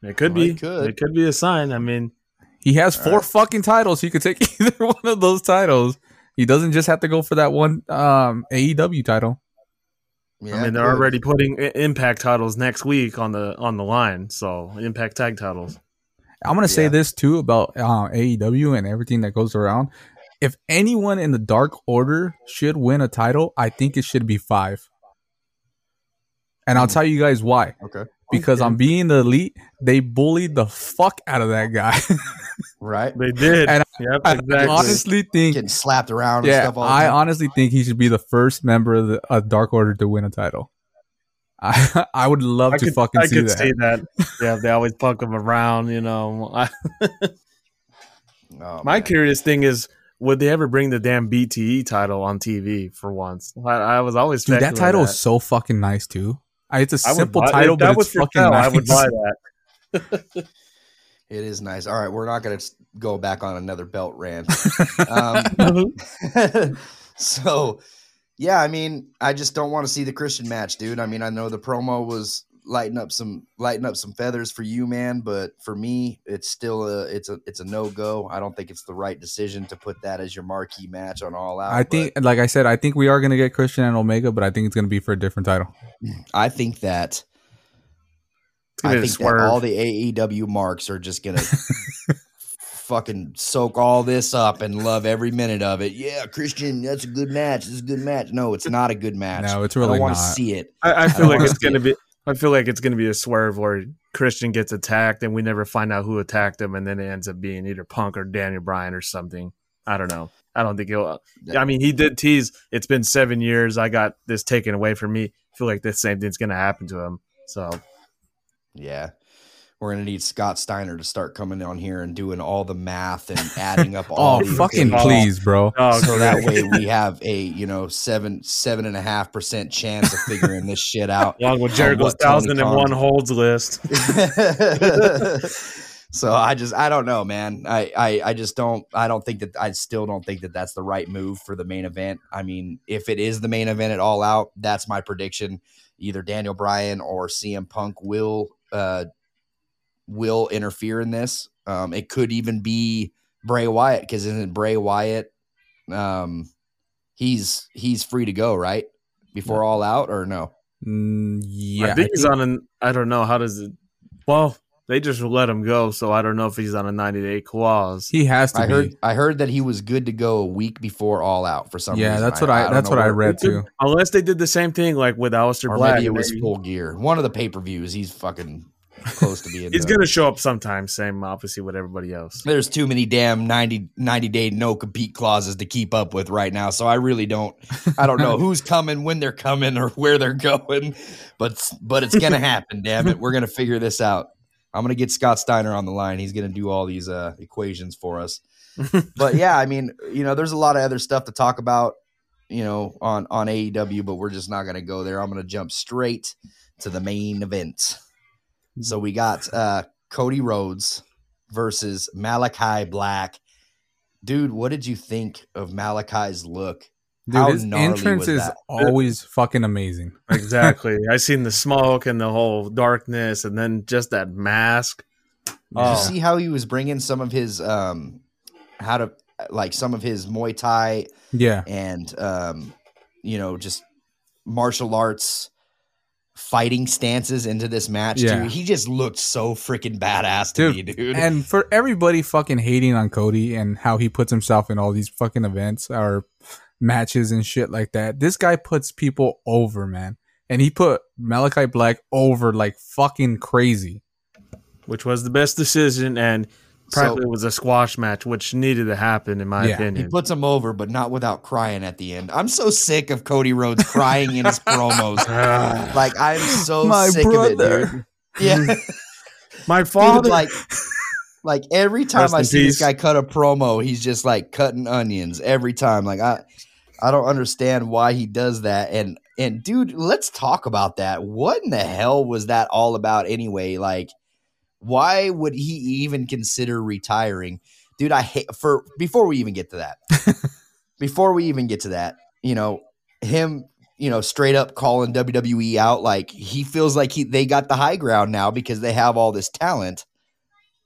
It could Well, be. it could. It could be a sign. I mean, He has four fucking titles. He could take either one of those titles. He doesn't just have to go for that one um, AEW title. Yeah, I mean, they're already putting Impact titles next week on the on the line. So Impact tag titles. I'm gonna say Yeah. this too about uh, AEW and everything that goes around. If anyone in the Dark Order should win a title, I think it should be five. And I'll tell you guys why. Okay. Oh, because on being the elite, they bullied the fuck out of that guy. Right. They did. And yep, I exactly. honestly think, Getting slapped around and yeah, stuff all the I time. honestly think he should be the first member of the of Dark Order to win a title. I I would love I to could, fucking I see could that. see that. Yeah, they always punk him around. You know, Oh, my man. curious thing is, would they ever bring the damn BTE title on TV for once? I, I was always Dude, that title is so fucking nice too. I, it's a I simple buy- title, that but was it's fucking sale, nice. I would buy that. It is nice. All right, we're not going to go back on another belt rant. um, so, yeah, I mean, I just don't want to see the Christian match, dude. I mean, I know the promo was lighting up some lighting up some feathers for you, man, but for me, it's still a it's a it's a no go. I don't think it's the right decision to put that as your marquee match on All Out. I think, like I said, I think we are gonna get Christian and Omega, but I think it's gonna be for a different title. I think that I think that all the AEW marks are just gonna fucking soak all this up and love every minute of it. Yeah, Christian, that's a good match. This is a good match. No, it's not a good match. No, it's I really don't want to see it. I, I I feel don't like it's gonna it. be. I feel like it's gonna be a swerve where Christian gets attacked and we never find out who attacked him, and then it ends up being either Punk or Daniel Bryan or something. I don't know. I don't think he'll. I mean, he did tease. It's been seven years. I got this taken away from me. I feel like the same thing's gonna happen to him. So Yeah. We're gonna need Scott Steiner to start coming on here and doing all the math and adding up all. Oh, the fucking opinions. please, bro. Oh, So that way we have a you know seven seven and a half percent chance of figuring this shit out. Along with on Jericho's what thousand and one holds list. so I just I don't know, man. I, I I just don't I don't think that I still don't think that that's the right move for the main event. I mean, if it is the main event at All Out, that's my prediction. Either Daniel Bryan or CM Punk will uh will interfere in this. Um, it could even be Bray Wyatt because isn't Bray Wyatt? Um, he's he's free to go right before All Out or no? Mm, yeah, I think he's on an. I don't know how does it. Well, they just let him go, so I don't know if he's on a ninety day clause. he has to I be. heard I heard that he was good to go a week before All Out for some yeah, reason. that's what I, don't that's know what I read too. Unless they did the same thing like with Aleister Or Black. maybe it was maybe. full gear. One of the pay per views. He's fucking close to being. He's gonna show up sometime, same obviously with everybody else. There's too many damn 90, 90 day no compete clauses to keep up with right now. So I really don't. I don't know who's coming, when they're coming, or where they're going. But but it's gonna happen. damn it, we're gonna figure this out. I'm gonna get Scott Steiner on the line. He's gonna do all these uh, equations for us. but yeah, I mean, you know, there's a lot of other stuff to talk about, you know, on on AEW, but we're just not gonna go there. I'm gonna jump straight to the main event. So we got uh Cody Rhodes versus Malakai Black. Dude, what did you think of Malakai's look? Dude, How his entrance is that? always fucking amazing. Exactly. I seen the smoke and the whole darkness, and then just that mask. Did Oh. you see how he was bringing some of his um how to like some of his Muay Thai Yeah, and um you know just martial arts fighting stances into this match Yeah. dude. He just looked so freaking badass to Dude, me, dude. and for everybody fucking hating on Cody and how he puts himself in all these fucking events or matches and shit like that, this guy puts people over, man. And he put Malakai Black over like fucking crazy. which was the best decision, and practically was a squash match, which needed to happen in my Yeah. He puts him over, but not without crying at the end. I'm so sick of Cody Rhodes crying in his promos. Ah, Like I'm so My sick of it, brother. dude. Yeah, my Dude, father, like, like every time Rest I in see this guy cut a promo, he's just like cutting onions every time. Like I, I don't understand why he does that. And and dude, let's talk about that. What in the hell was that all about anyway? Like, why would he even consider retiring? Dude, I hate for before we even get to that. before we even get to that, you know, him, you know, straight up calling WWE out like he feels like he they got the high ground now because they have all this talent.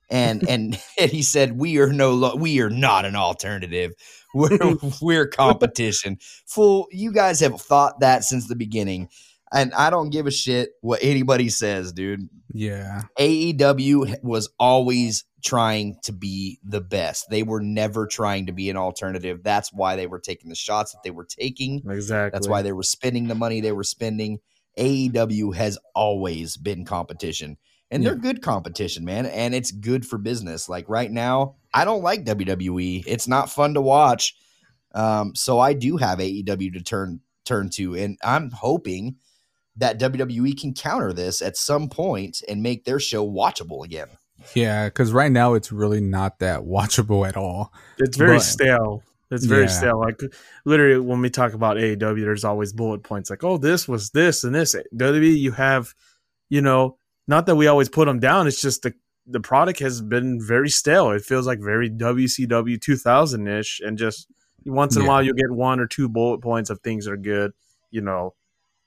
And and, and he said we are no lo- we are not an alternative. We're we're competition. Fool, you guys have thought that since the beginning. And I don't give a shit what anybody says, dude. Yeah. AEW was always trying to be the best. They were never trying to be an alternative. That's why they were taking the shots that they were taking. exactly. That's why they were spending the money they were spending. AEW has always been competition. And they're good competition, man. And it's good for business. Like right now, I don't like WWE. It's not fun to watch. Um, so I do have AEW to turn turn to. And I'm hoping that WWE can counter this at some point and make their show watchable again. Yeah, because right now it's really not that watchable at all. It's very But- stale. It's very Yeah. stale. Like literally, when we talk about AEW, there's always bullet points like, "Oh, this was this and this." WWE, you have, you know, not that we always put them down. It's just the the product has been very stale. It feels like very WCW 2000 ish, and just once in a while you'll get one or two bullet points of things that are good. You know,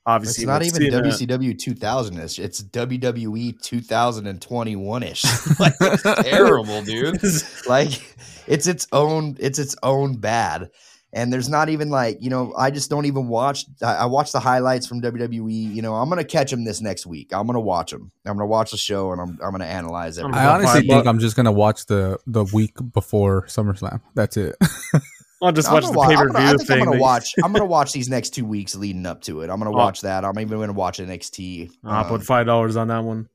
obviously It's not even Cena- WCW 2000 ish. It's WWE 2021 ish. like, it's terrible, dude. like it's its own it's its own bad and there's not even like you know i just don't even watch i, I watch the highlights from wwe you know i'm gonna catch them this next week i'm gonna watch them i'm gonna watch the show and i'm, I'm gonna analyze I'm I honestly think I'm just gonna watch the the week before SummerSlam. That's it. I'll just I'm watch the wa- pay I'm per view think I'm gonna watch. I'm gonna watch these next two weeks leading up to it. I'm gonna Oh. watch that. I'm even gonna watch NXT I'll um, put five dollars on that one.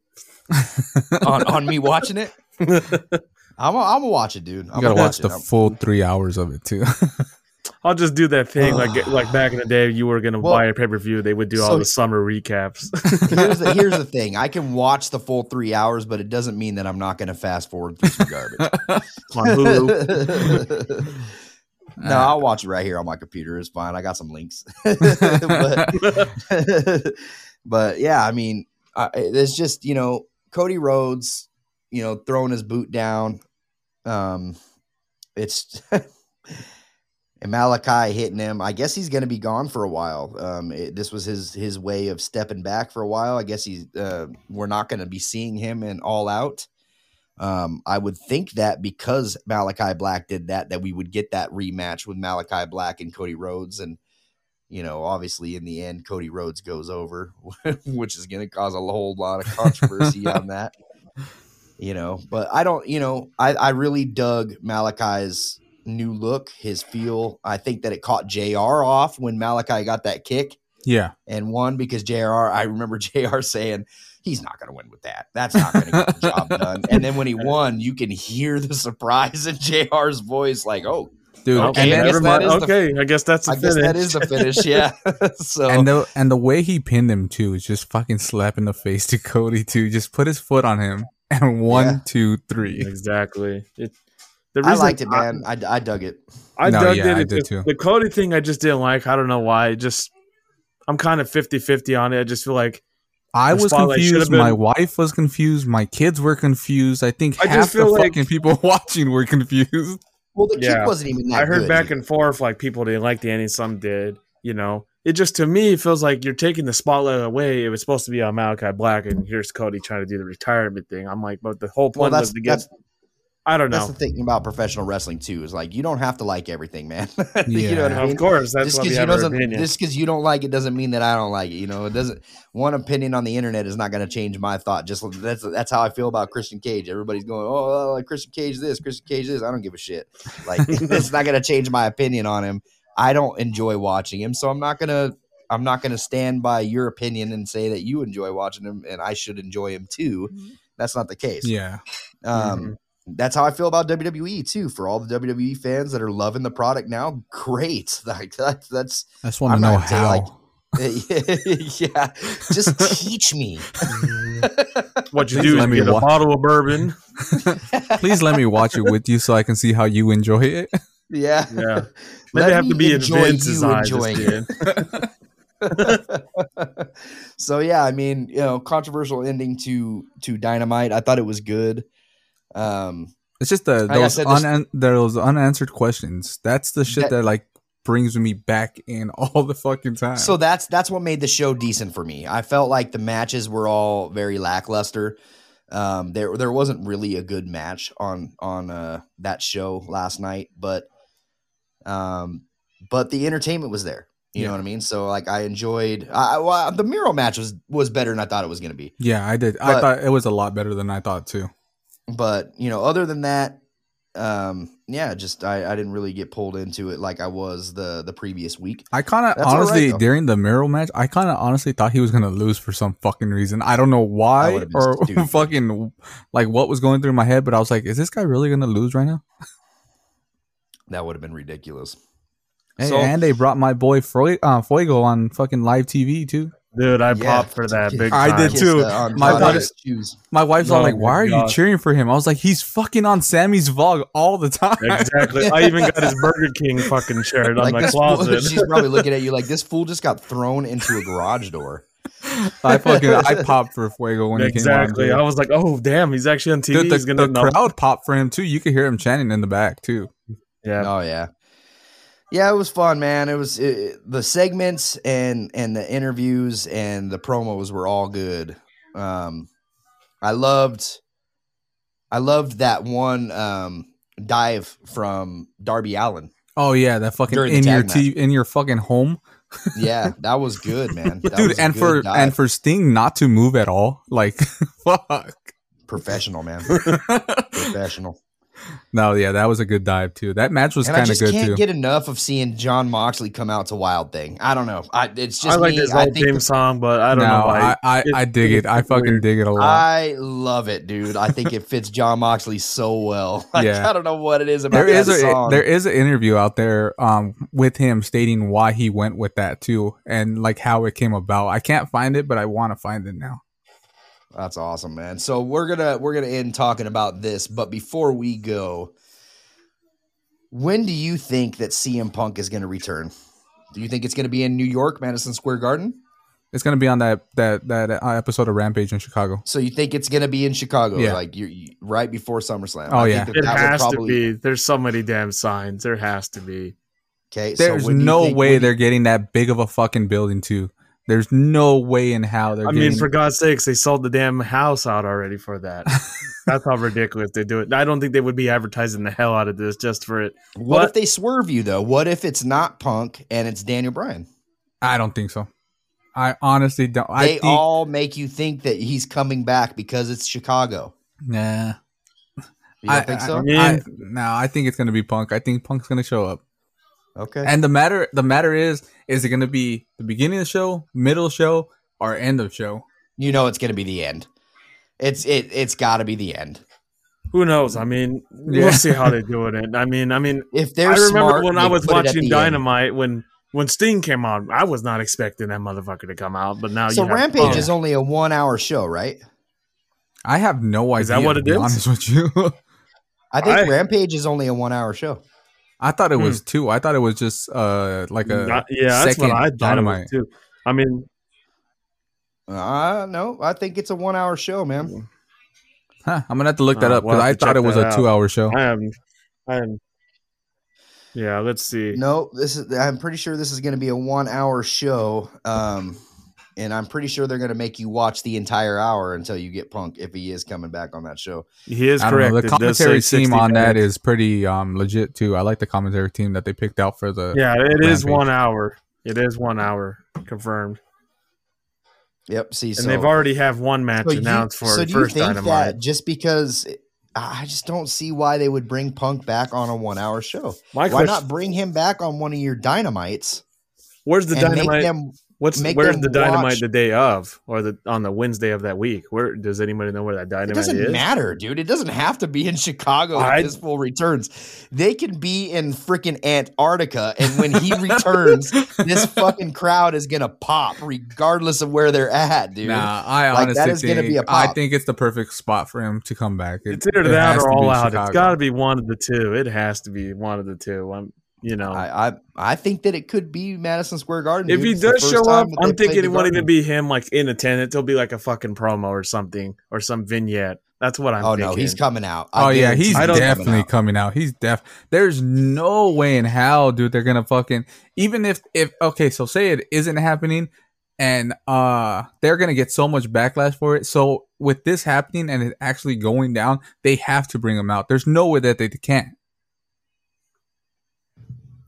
on on me watching it. I'm gonna, I'm watch it, dude. I'm You gotta gonna watch the it. I'm- full three hours of it too. I'll just do that thing like like back in the day. You were gonna Well, buy a pay per view. They would do all the summer recaps. here's the here's the thing. I can watch the full three hours, but it doesn't mean that I'm not going to fast forward through some garbage. on Hulu. No, I'll watch it right here on my computer. It's fine. I got some links. but, but yeah, I mean, I, there's just you know Cody Rhodes, you know, throwing his boot down. Um, it's and Malakai hitting him. I guess he's going to be gone for a while. Um, it, this was his his way of stepping back for a while. I guess he's uh, we're not going to be seeing him in All Out. Um, I would think that because Malakai Black did that, that we would get that rematch with Malakai Black and Cody Rhodes, and you know, obviously in the end, Cody Rhodes goes over, which is going to cause a whole lot of controversy on that. You know, but I don't. You know, I I really dug Malakai's new look, his feel. I think that it caught Jr. off when Malakai got that kick Yeah. and one, because JR, I remember JR saying, he's not going to win with that. That's not going to get the job done. And then when he won, you can hear the surprise in JR's voice, like, oh, Dude, Okay, and I guess never that mind. is the- okay, I guess that's a I guess finish. that is the finish. Yeah. so, and the and the way he pinned him too is just fucking slap in the face to Cody too. Just put his foot on him and one, Yeah. two, three. exactly. It, the I reason liked it, man. I, I dug it. I, No, dug yeah, it. I did just- too. The Cody thing, I just didn't like. I don't know why. It just I'm kind of 50-50 on it. I just feel like I was confused. have My wife was confused. My kids were confused. I think I half just the feel like- fucking people watching were confused. Well, the Yeah. kick wasn't even that I heard good back and forth like people didn't like the ending, some did. You know, it just to me it feels like you're taking the spotlight away. It was supposed to be on Malakai Black, and here's Cody trying to do the retirement thing. I'm like, but the whole Well, point that's, was to get. That's, I don't know. that's the thing about professional wrestling, too, is like, you don't have to like everything, man. you know what I mean? Of course, that's just why we because you have doesn't opinion. just because you don't like it doesn't mean that I don't like it. You know, it doesn't. One opinion on the internet is not going to change my thought. Just that's that's how I feel about Christian Cage. Everybody's going, oh, like Christian Cage this, Christian Cage this. I don't give a shit. Like it's not going to change my opinion on him. I don't enjoy watching him, so I'm not gonna I'm not gonna stand by your opinion and say that you enjoy watching him and I should enjoy him too. That's not the case. Yeah, Um, That's how I feel about WWE too. For all the WWE fans that are loving the product now, great. Like that's that's I just want to know how. like- yeah. Just teach me. Mm. what you Please do is let me get a bottle of bourbon. Please let me watch it with you so I can see how you enjoy it. Yeah. Yeah, Let maybe have to be in enjoy Vince's you eyes. enjoying it. so yeah, I mean, you know, controversial ending to to Dynamite. I thought it was good. Um, It's just the Like those said, unan- those unanswered questions. That's the shit That- that, like brings me back in all the fucking time. So that's that's what made the show decent for me. I felt like the matches were all very lackluster. Um, there there wasn't really a good match on on uh, that show last night, but um, but the entertainment was there. You know what I mean? So like I enjoyed. I, well, the Miro match was was better than I thought it was going to be. yeah, I did. I thought it was a lot better than I thought too. But you know, other than that, um, yeah, just I, I didn't really get pulled into it like I was the the previous week. I kind of right, honestly though. during the Miro match, I kind of honestly thought he was gonna lose for some fucking reason. I don't know why or fucking like what was going through my head, but I was like, is this guy really gonna lose right now? That would have been ridiculous. Hey, So- and they brought my boy Fro- uh, Fuego on fucking live TV too. Dude, I Yeah. popped for that big. I time. did too. Um, my Andrade's daughter- shoes. My wife's all Oh like, "Why are you cheering for him?" I was like, "He's fucking on Sammy's vlog all the time." Exactly. I even got his Burger King fucking shirt on Like my this fool, closet. she's probably looking at you like this fool just got thrown into a garage door. I fucking I popped for Fuego when exactly. he came on. Exactly. I was like, oh damn, he's actually on TV. Dude, he's the, gonna the crowd popped for him too. You could hear him chanting in the back too. Yeah. Oh yeah, yeah. It was fun, man. It was it, the segments and and the interviews and the promos were all good. Um, I loved, I loved that one um dive from Darby Allin. Oh yeah, that fucking in your t- in your fucking home, Yeah, that was good, man. That dude. And for dive. and for Sting not to move at all, like fuck. professional, man, professional. No, yeah, that was a good dive too. That match was kind of just good can't too. get enough of seeing Jon Moxley come out to Wild Thing. I don't know. I it's just I like me. his old theme the- song, but I don't no, know why. I, I, I dig it. I fucking weird. dig it a lot. I love it, dude. I think it fits Jon Moxley so well. Like, Yeah. I don't know what it is about there that is a song. there is an interview out there um with him stating why he went with that too and like how it came about. I can't find it, but I want to find it now. That's awesome, man. So we're gonna we're gonna end talking about this, but before we go, when do you think that CM Punk is gonna return? Do you think it's gonna be in New York, Madison Square Garden? It's gonna be on that that that uh, episode of Rampage in Chicago. So you think it's gonna be in Chicago, Yeah. like you you right before SummerSlam? Oh, I yeah. think that It that has probably- to be. There's so many damn signs. There has to be. Okay, There's when do you no think- way they're you- getting that big of a fucking building too. There's no way in how they're I getting. mean, for God's sakes, they sold the damn house out already for that. That's how ridiculous they do it. I don't think they would be advertising the hell out of this just for it. What, What? if they swerve you though? What if it's not Punk and it's Daniel Bryan? I don't think so. I honestly don't. I They think, all make you think that he's coming back because it's Chicago. nah. You don't I think so? I I- no, I think it's gonna be Punk. I think Punk's gonna show up. Okay. And the matter the matter is, is it gonna be the beginning of the show, middle show, or end of show? you know it's going to be the end. It's it it's got to be the end. Who knows? I mean, Yeah. we'll see how they do doing it. I mean, I mean, If they're I remember smart, when I was put it at watching the end. Dynamite when when Sting came on. I was not expecting that motherfucker to come out, but now So you have Rampage Punk. is only a one hour show, right? I have no idea. Is that what to it be is? Honest with you, I think I- Rampage is only a one hour show. I thought it was two. I thought it was just uh like a Not- yeah, that's what I thought Dynamite. it was too. I mean, Uh no, I think it's a one hour show, man. Huh, I'm gonna have to look that Uh, up we'll because I thought it was a out. two hour show. I am, I am. Yeah, let's see. No, this is I'm pretty sure this is going to be a one hour show. Um and I'm pretty sure they're going to make you watch the entire hour until you get Punk if he is coming back on that show. He is correct. know. The does commentary team 60 on that minutes. is pretty um legit too. I like the commentary team that they picked out for the. Yeah, it is Rampage. one hour. It is one hour confirmed, Yep, see and so they've already have one match So you- announced for so do you first think Dynamite. that just because I just don't see why they would bring Punk back on a one hour show. My Why question: not bring him back on one of your dynamites Where's the and Dynamite? make them What's make where's the Dynamite watch- the day of, or the on the Wednesday of that week? Where does anybody know where that It Dynamite doesn't is? matter, dude. It doesn't have to be in Chicago I- if this fool returns. They can be in freaking Antarctica, and when he returns, this fucking crowd is gonna pop, regardless of where they're at, dude. Nah, I Like, honestly that is think gonna be a I pop. think it's the perfect spot for him to come back. It- It's either it that has or all out. Chicago. It's got to be one of the two. It has to be one of the two. I'm, you know, I, I I think that it could be Madison Square Garden. if dude. he It's does show up, I'm thinking it won't even be him like in attendance. It'll be like a fucking promo or something or some vignette. That's what I'm. Oh thinking. no, he's coming out. I Oh yeah, he's I don't- definitely coming out. He's def. There's no way in hell, dude. They're gonna fucking even if if okay. So say it isn't happening, and uh they're gonna get so much backlash for it. So with this happening and it actually going down, they have to bring him out. There's no way that they can't.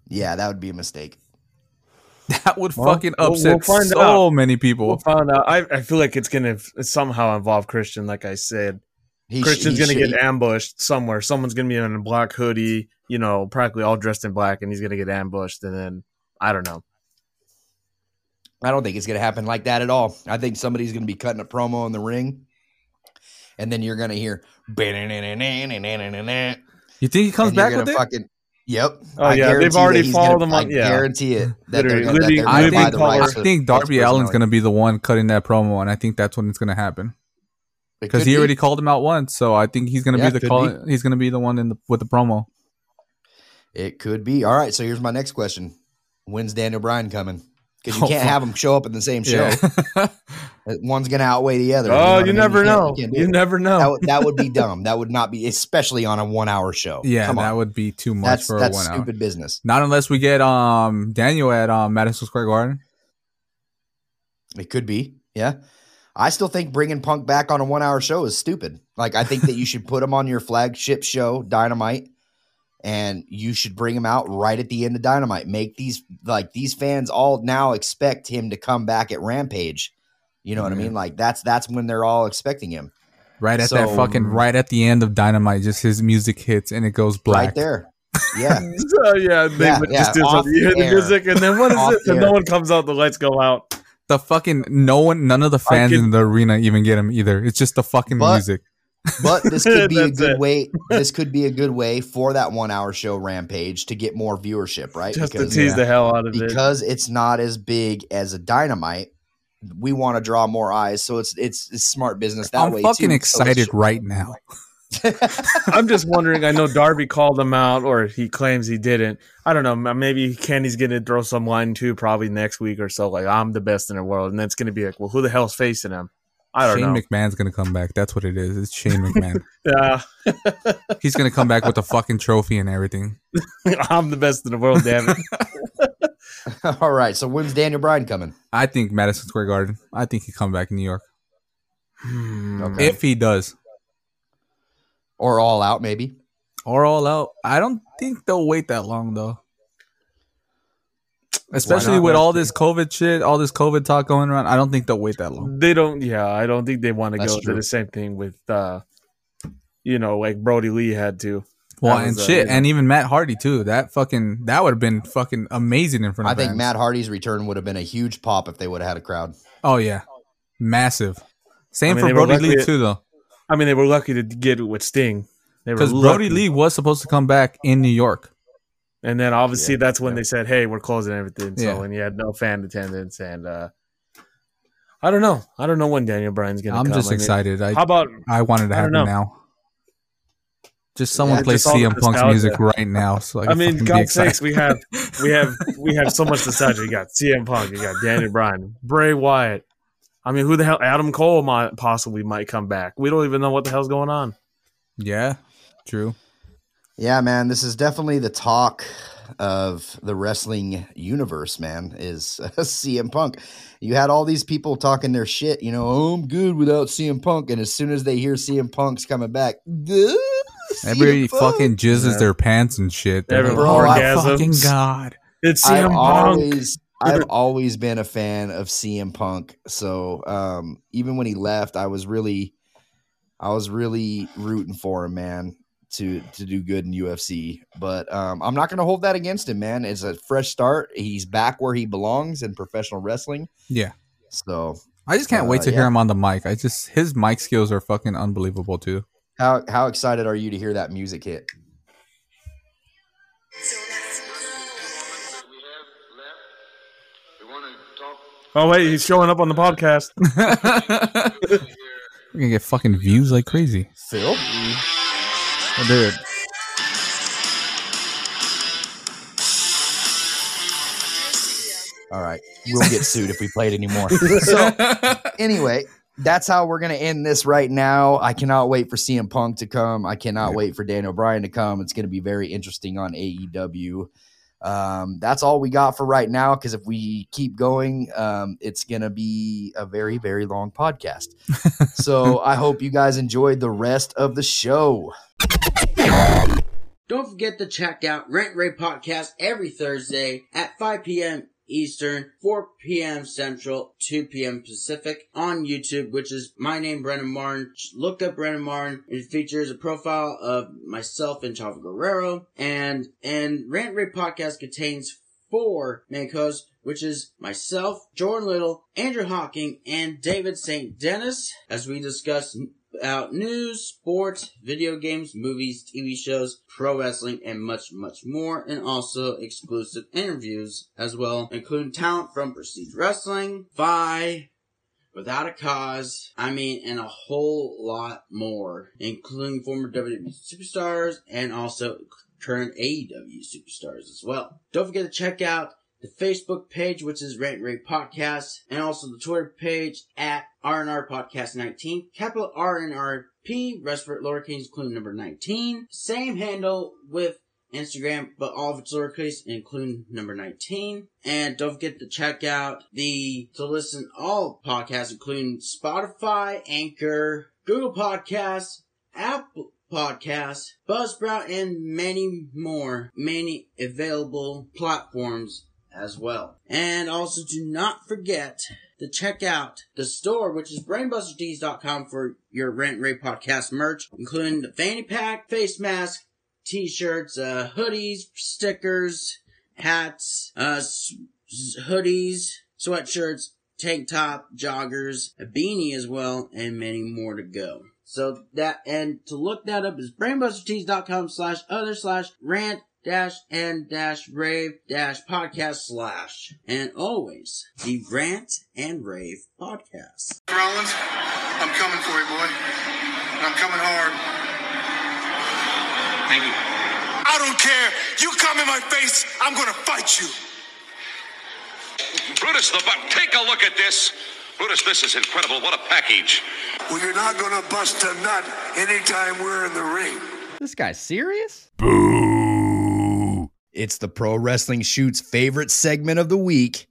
Yeah, that would be a mistake. That would Well, fucking we'll- upset we'll find so out. many people. We'll find out. I, I feel like it's gonna somehow involve Christian. Like I said, He Christian's he gonna should- get ambushed somewhere. Someone's gonna be in a black hoodie, you know, practically all dressed in black, and he's gonna get ambushed. And then I don't know. I don't think it's going to happen like that at all. I think somebody's going to be cutting a promo in the ring, and then you're going to hear. You think he comes back gonna with it? Fucking, yep. Oh, I yeah, they've guarantee already that followed gonna- him on- I yeah. guarantee it. That Literally, they're gonna, that living- they're I think the living I think Darby Allin's gonna be the one cutting that promo, and I think that's when it's gonna happen because he be. already called him out once. So I think he's gonna Yeah, be the could call. He's gonna be the one in the with the promo. It could be. All right. So here's my next question: When's Daniel Bryan coming? Because you Oh, can't fuck. have them show up in the same show. Yeah. One's going to outweigh the other. Oh, know you, I mean? never know. can't You never know. That, would- that would be dumb. That would not be, especially on a one-hour show. yeah, Come on. that would be too much that's for that's one hour. stupid business. Not unless we get um Daniel at um Madison Square Garden. It could be. Yeah. I still think bringing Punk back on a one hour show is stupid. Like, I think that you should put him on your flagship show, Dynamite, and you should bring him out right at the end of Dynamite. Make these, like, these fans all now expect him to come back at Rampage. You know what I mean? Like, that's, that's when they're all expecting him. Right at that fucking right at the end of Dynamite, just his music hits and it goes black. right there. Yeah. So yeah, they Yeah, would yeah, just do something. You the hear the music, and then what is Off it? And no one comes out. The lights go out. The fucking no one, none of the fans can- in the arena even get him either. It's just the fucking But- music. But this could be a good it. way. This could be a good way for that one hour show Rampage to get more viewership, right? Just to Because tease yeah. the hell out of it. because it's not as big as a dynamite. We want to draw more eyes, so it's it's, it's smart business that I'm way. fucking too. Excited it's- right now. I'm just wondering. I know Darby called him out, or he claims he didn't. I don't know. Maybe Kenny's going to throw some line too, probably next week or so. Like I'm the best in the world, and then it's going to be like, well, who the hell's facing him? I don't Shane know. McMahon's gonna come back. That's what it is. It's Shane McMahon. yeah, He's gonna come back with a fucking trophy and everything. I'm the best in the world. Damn it. All right. So when's Daniel Bryan coming? I think Madison Square Garden. I think he come back in New York. Hmm. Okay. If he does. Or all out, maybe. Or all out. I don't think they'll wait that long though. Especially with all this COVID shit, all this COVID talk going around. I don't think they'll wait that long. They don't. Yeah, I don't think they want to go true. to the same thing with, uh you know, like Brodie Lee had to. Well, That and was, uh, shit, you and even Matt Hardy too. That fucking that would have been fucking amazing in front of I think fans. Matt Hardy's return would have been a huge pop if they would have had a crowd. Oh yeah, massive. Same I mean, for Brodie Lee lucky- too, though, I mean, they were lucky to get it with Sting. Because Brodie. Lee was supposed to come back in New York. And then obviously Yeah, that's when yeah. they said, "Hey, we're closing everything." So Yeah. and you had no fan attendance, and uh I don't know. I don't know when Daniel Bryan's gonna. I'm come. just I mean, excited. I how about I wanted to have know. now. Just someone Yeah, play just CM Punk's nostalgia. music right now, so I, I mean, God's sakes, we have we have we have so much nostalgia. You got CM Punk, you got Daniel Bryan, Bray Wyatt. I mean, who the hell? Adam Cole might possibly might come back. We don't even know what the hell's going on. Yeah, true. Yeah, man, this is definitely the talk of the wrestling universe, man, is CM Punk. You had all these people talking their shit, you know, oh, I'm good without CM Punk. And as soon as they hear CM Punk's coming back, "Duh, Everybody Punk." fucking jizzes Yeah. their pants and shit. They're like, oh my orgasms. fucking god! It's I've CM Punk. always I've always been a fan of CM Punk. So um, even when he left, I was really I was really rooting for him, man, to to do good in UFC. But um, I'm not gonna hold that against him, man. It's a fresh start. He's back where he belongs in professional wrestling. Yeah, So I just can't wait Uh, to hear him on the mic. I just his mic skills are fucking unbelievable too. how how excited are you to hear that music hit? Oh wait, he's showing up on the podcast. We're gonna get fucking views like crazy. Phil? Oh, dude. All right. We'll get sued if we play it anymore. So anyway, that's how we're gonna end this right now. I cannot wait for CM Punk to come. I cannot wait for Daniel Bryan to come. It's gonna be very interesting on AEW. Um, that's all we got for right now. Because if we keep going, um, it's gonna be a very, very long podcast. so I hope you guys enjoyed the rest of the show. Don't forget to check out Rent Ray Podcast every Thursday at 5 p.m. Eastern, 4 p.m. Central, 2 p.m. Pacific on YouTube, which is my name, Brennan Martin. Look up Brennan Martin. It features a profile of myself and Chavo Guerrero. And, and Rant Ray Podcast contains four main hosts, which is myself, Jordan Little, Andrew Hawking, and David St. Dennis, as we discuss about news, sports, video games, movies, TV shows, pro wrestling, and much, much more, and also exclusive interviews as well, including talent from Prestige Wrestling, Vi, Without a Cause, I mean, and a whole lot more, including former WWE superstars and also current AEW superstars as well. Don't forget to check out the Facebook page, which is Rant and Rave Podcast, and also the Twitter page at RNR Podcast 19, capital R N R P, lowercase, including number 19. Same handle with Instagram, but all of it's lowercase, including number 19. And don't forget to check out the, to listen all podcasts, including Spotify, Anchor, Google Podcasts, Apple Podcasts, Buzzsprout, and many more, many available platforms as well. And also do not forget to check out the store, which is brainbustertees.com for your Rent Ray podcast merch, including the fanny pack, face mask, t-shirts, uh, hoodies, stickers, hats, uh, hoodies, sweatshirts, tank top, joggers, a beanie as well, and many more to go. So that, and to look that up is brainbustertees.com slash other slash rant dash and dash rave dash podcast slash. And always the rant and rave podcast. Rollins, I'm coming for you, boy. And I'm coming hard. Thank you. I don't care. You come in my face, I'm gonna fight you. Brutus the Buck, take a look at this. Brutus, this is incredible. What a package. Well, you're not gonna bust a nut anytime we're in the ring. This guy's serious? Boo. It's the Pro Wrestling Shoots favorite segment of the week.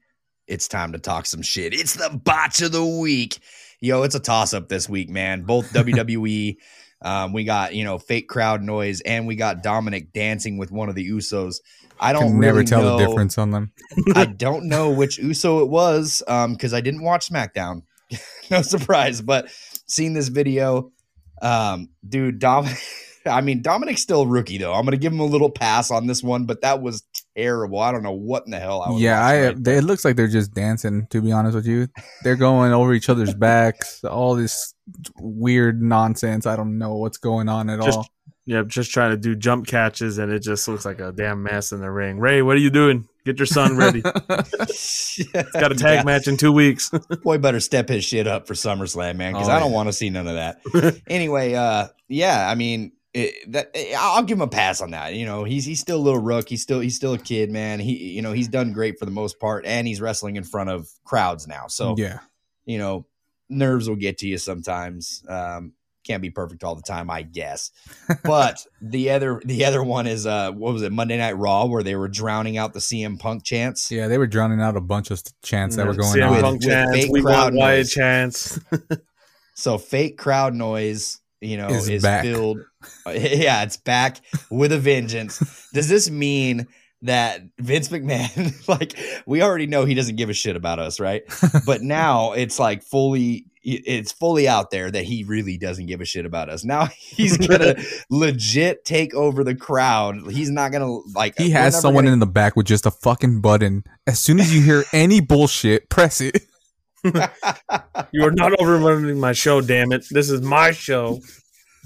It's time to talk some shit. It's the botch of the week. Yo, it's a toss up this week, man. Both WWE. Um, we got, you know, fake crowd noise and we got Dominic dancing with one of the Usos. I don't Can never really tell know- the difference on them. I don't know which Uso it was um because I didn't watch SmackDown. no surprise, but seeing this video, um, dude, Dom. I mean, Dominic's still a rookie though. I'm gonna give him a little pass on this one, but that was terrible. I don't know what in the hell I was. Yeah, watching I. right They, it looks like they're just dancing. To be honest with you, they're going over each other's backs. All this weird nonsense. I don't know what's going on at Just- all. Yep, just trying to do jump catches, and it just looks like a damn mess in the ring. Ray, what are you doing? Get your son ready. Got a tag Yeah. match in two weeks. Boy, better step his shit up for SummerSlam, man, because Oh, I don't want to see none of that. anyway, uh, yeah, I mean, it, that I'll give him a pass on that. You know, he's he's still a little rook. He's still he's still a kid, man. He you know he's done great for the most part, and he's wrestling in front of crowds now. So yeah, you know, nerves will get to you sometimes. Um, can't be perfect all the time, I guess. But the other the other one is uh, what was it Monday Night Raw where they were drowning out the CM Punk chants. yeah, they were drowning out a bunch of chants that were going CM on. Punk With- with chants, fake we crowd want Wyatt noise. chants. So fake crowd noise, you know, Is is, back. filled. Yeah, it's back with a vengeance. Does this mean that Vince McMahon, like, we already know he doesn't give a shit about us, right? But now it's like fully, it's fully out there that he really doesn't give a shit about us. Now he's gonna legit take over the crowd. He's not gonna like. He has someone gonna- in the back with just a fucking button. As soon as you hear any bullshit, press it. You are not overrunning my show, damn it. This is my show.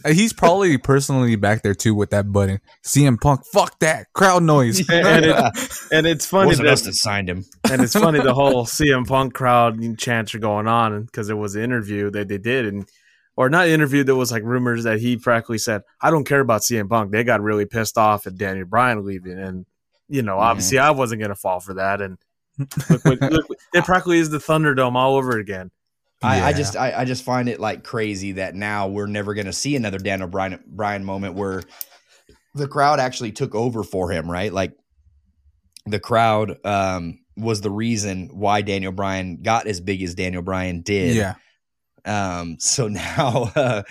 He's probably personally back there too with that button. CM Punk, fuck that crowd noise. And, and it, and it's funny wasn't us that, that signed him. and it's funny the whole CM Punk crowd chants are going on because it was an interview that they did and or not interview that was like rumors that he practically said I don't care about CM Punk. They got really pissed off at Daniel Bryan leaving and you know obviously I wasn't gonna fall for that and look, what- look, it practically is the Thunderdome all over again. I, I just I, I just find it like crazy that now we're never going to see another Daniel Bryan Bryan moment where the crowd actually took over for him, right? Like the crowd um, was the reason why Daniel Bryan got as big as Daniel Bryan did. yeah. Um, so now, uh,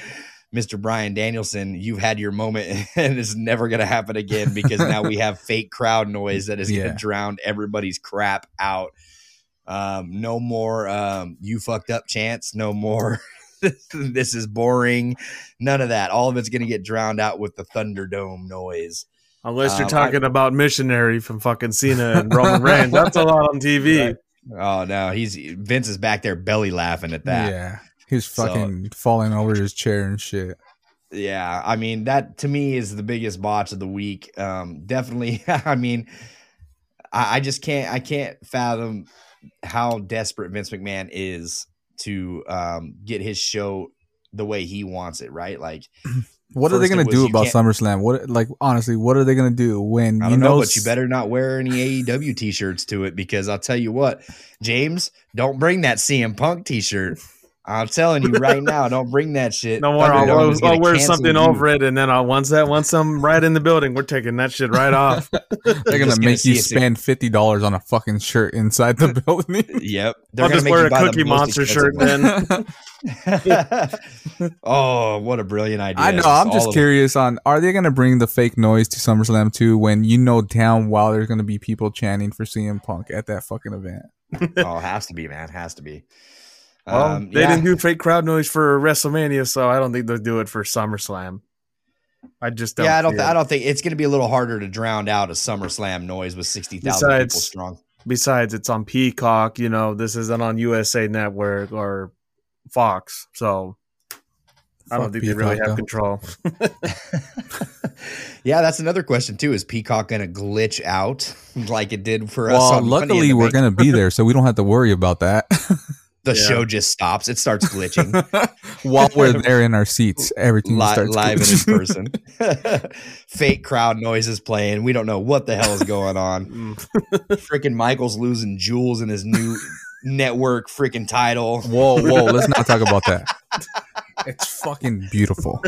Mr. Bryan Danielson, you've had your moment, and it's never going to happen again because now we have fake crowd noise that is going Yeah. to drown everybody's crap out. Um, no more um, you fucked up chance. No more. this is boring. None of that. All of it's going to get drowned out with the Thunderdome noise. Unless you're Um, talking about missionary from fucking Cena and Roman Reigns. That's a lot on TV. Right. Oh no, he's Vince is back there belly laughing at that. Yeah. He's So- fucking falling over his chair and shit. Yeah, I mean that to me is the biggest botch of the week. Um, definitely. I mean, I, I just can't. I can't fathom how desperate Vince McMahon is to um, get his show the way he wants it. Right? Like, What are they gonna was do about SummerSlam? What like honestly, what are they gonna do when I you don't know? know, but you better not wear any AEW t-shirts to it because I'll tell you what, James, don't bring that CM Punk t-shirt. I'm telling you right now, don't bring that shit. No more. I'll, I'll, gonna I'll wear something you. over it, and then I'll, once that once I'm right in the building, we're taking that shit right off. They're gonna gonna make you spend fifty dollars on a fucking shirt inside the building. Yep. They're I'll gonna just wear a Cookie Monster shirt one. then. oh, what a brilliant idea! I know. Just I'm just of- curious on are they gonna bring the fake noise to SummerSlam too? When you know damn well there's gonna be people chanting for CM Punk at that fucking event. oh, it has to be, man. Has to be. Well, Um, they yeah. didn't do fake crowd noise for WrestleMania, so I don't think they'll do it for SummerSlam. I just don't. yeah, I don't. see Th- it. I don't think it's going to be a little harder to drown out a SummerSlam noise with sixty thousand people Besides- strong. Besides, it's on Peacock. You know, this isn't on USA Network or Fox, so I don't Fuck think they really have though. control. yeah, that's another question too. Is Peacock going to glitch out like it did for us? Well, on Money in luckily we're gonna be there, so we don't have to worry about that. The Yeah. show just stops. It starts glitching. While we're there in our seats, everything Li- starts live and in person. Fake crowd noises playing. We don't know what the hell is going on. Mm. freaking Michael's losing jewels in his new network freaking title. Whoa, whoa! Let's not talk about that. It's fucking beautiful.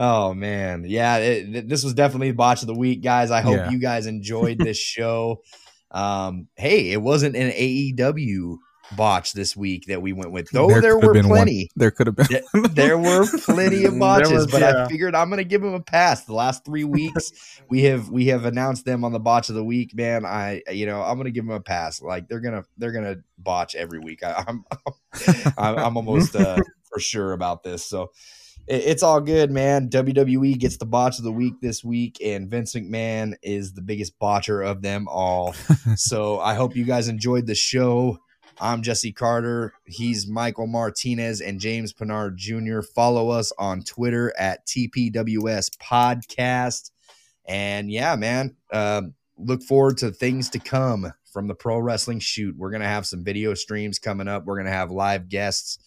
Oh man, yeah, it, this was definitely the botch of the week, guys. I hope Yeah. you guys enjoyed this show. Um, hey, it wasn't an AEW botch this week that we went with, though. There, have were been one. plenty. There could have been. Th- there were plenty of There botches, was, but I figured I'm gonna give them a pass. The last three weeks, we have we have announced them on the botch of the week. Man, I you know I'm gonna give them a pass. Like they're gonna they're gonna botch every week. I, I'm I'm, I'm almost uh, for sure about this. So it's all good, man. WWE gets the botch of the week this week, and Vince McMahon is the biggest botcher of them all. so I hope you guys enjoyed the show. I'm Jesse Carter. He's Michael Martinez and James Pinard Jr. Follow us on Twitter at TPWS Podcast. And yeah, man, um, look forward to things to come from the pro wrestling shoot. We're going to have some video streams coming up. We're going to have live guests.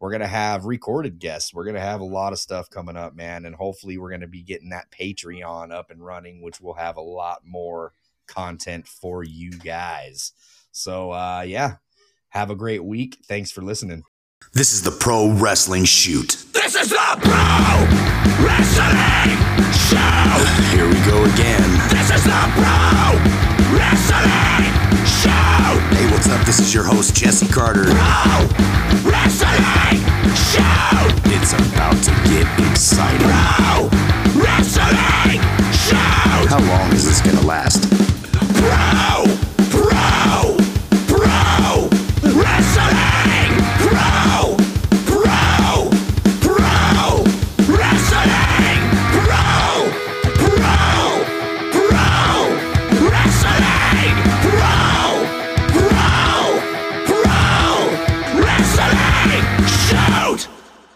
We're going to have recorded guests. We're going to have a lot of stuff coming up, man. And hopefully, we're going to be getting that Patreon up and running, which will have a lot more content for you guys. So, uh, yeah, have a great week. Thanks for listening. This is the Pro Wrestling Shoot. This is the Pro Wrestling Show. Here we go again. This is the Pro Wrestling Show! Hey, what's up? This is your host, Jesse Carter. Pro Wrestling Show! It's about to get exciting. Pro Wrestling Show! How long is this gonna last? Pro! Pro! Pro! Wrestling!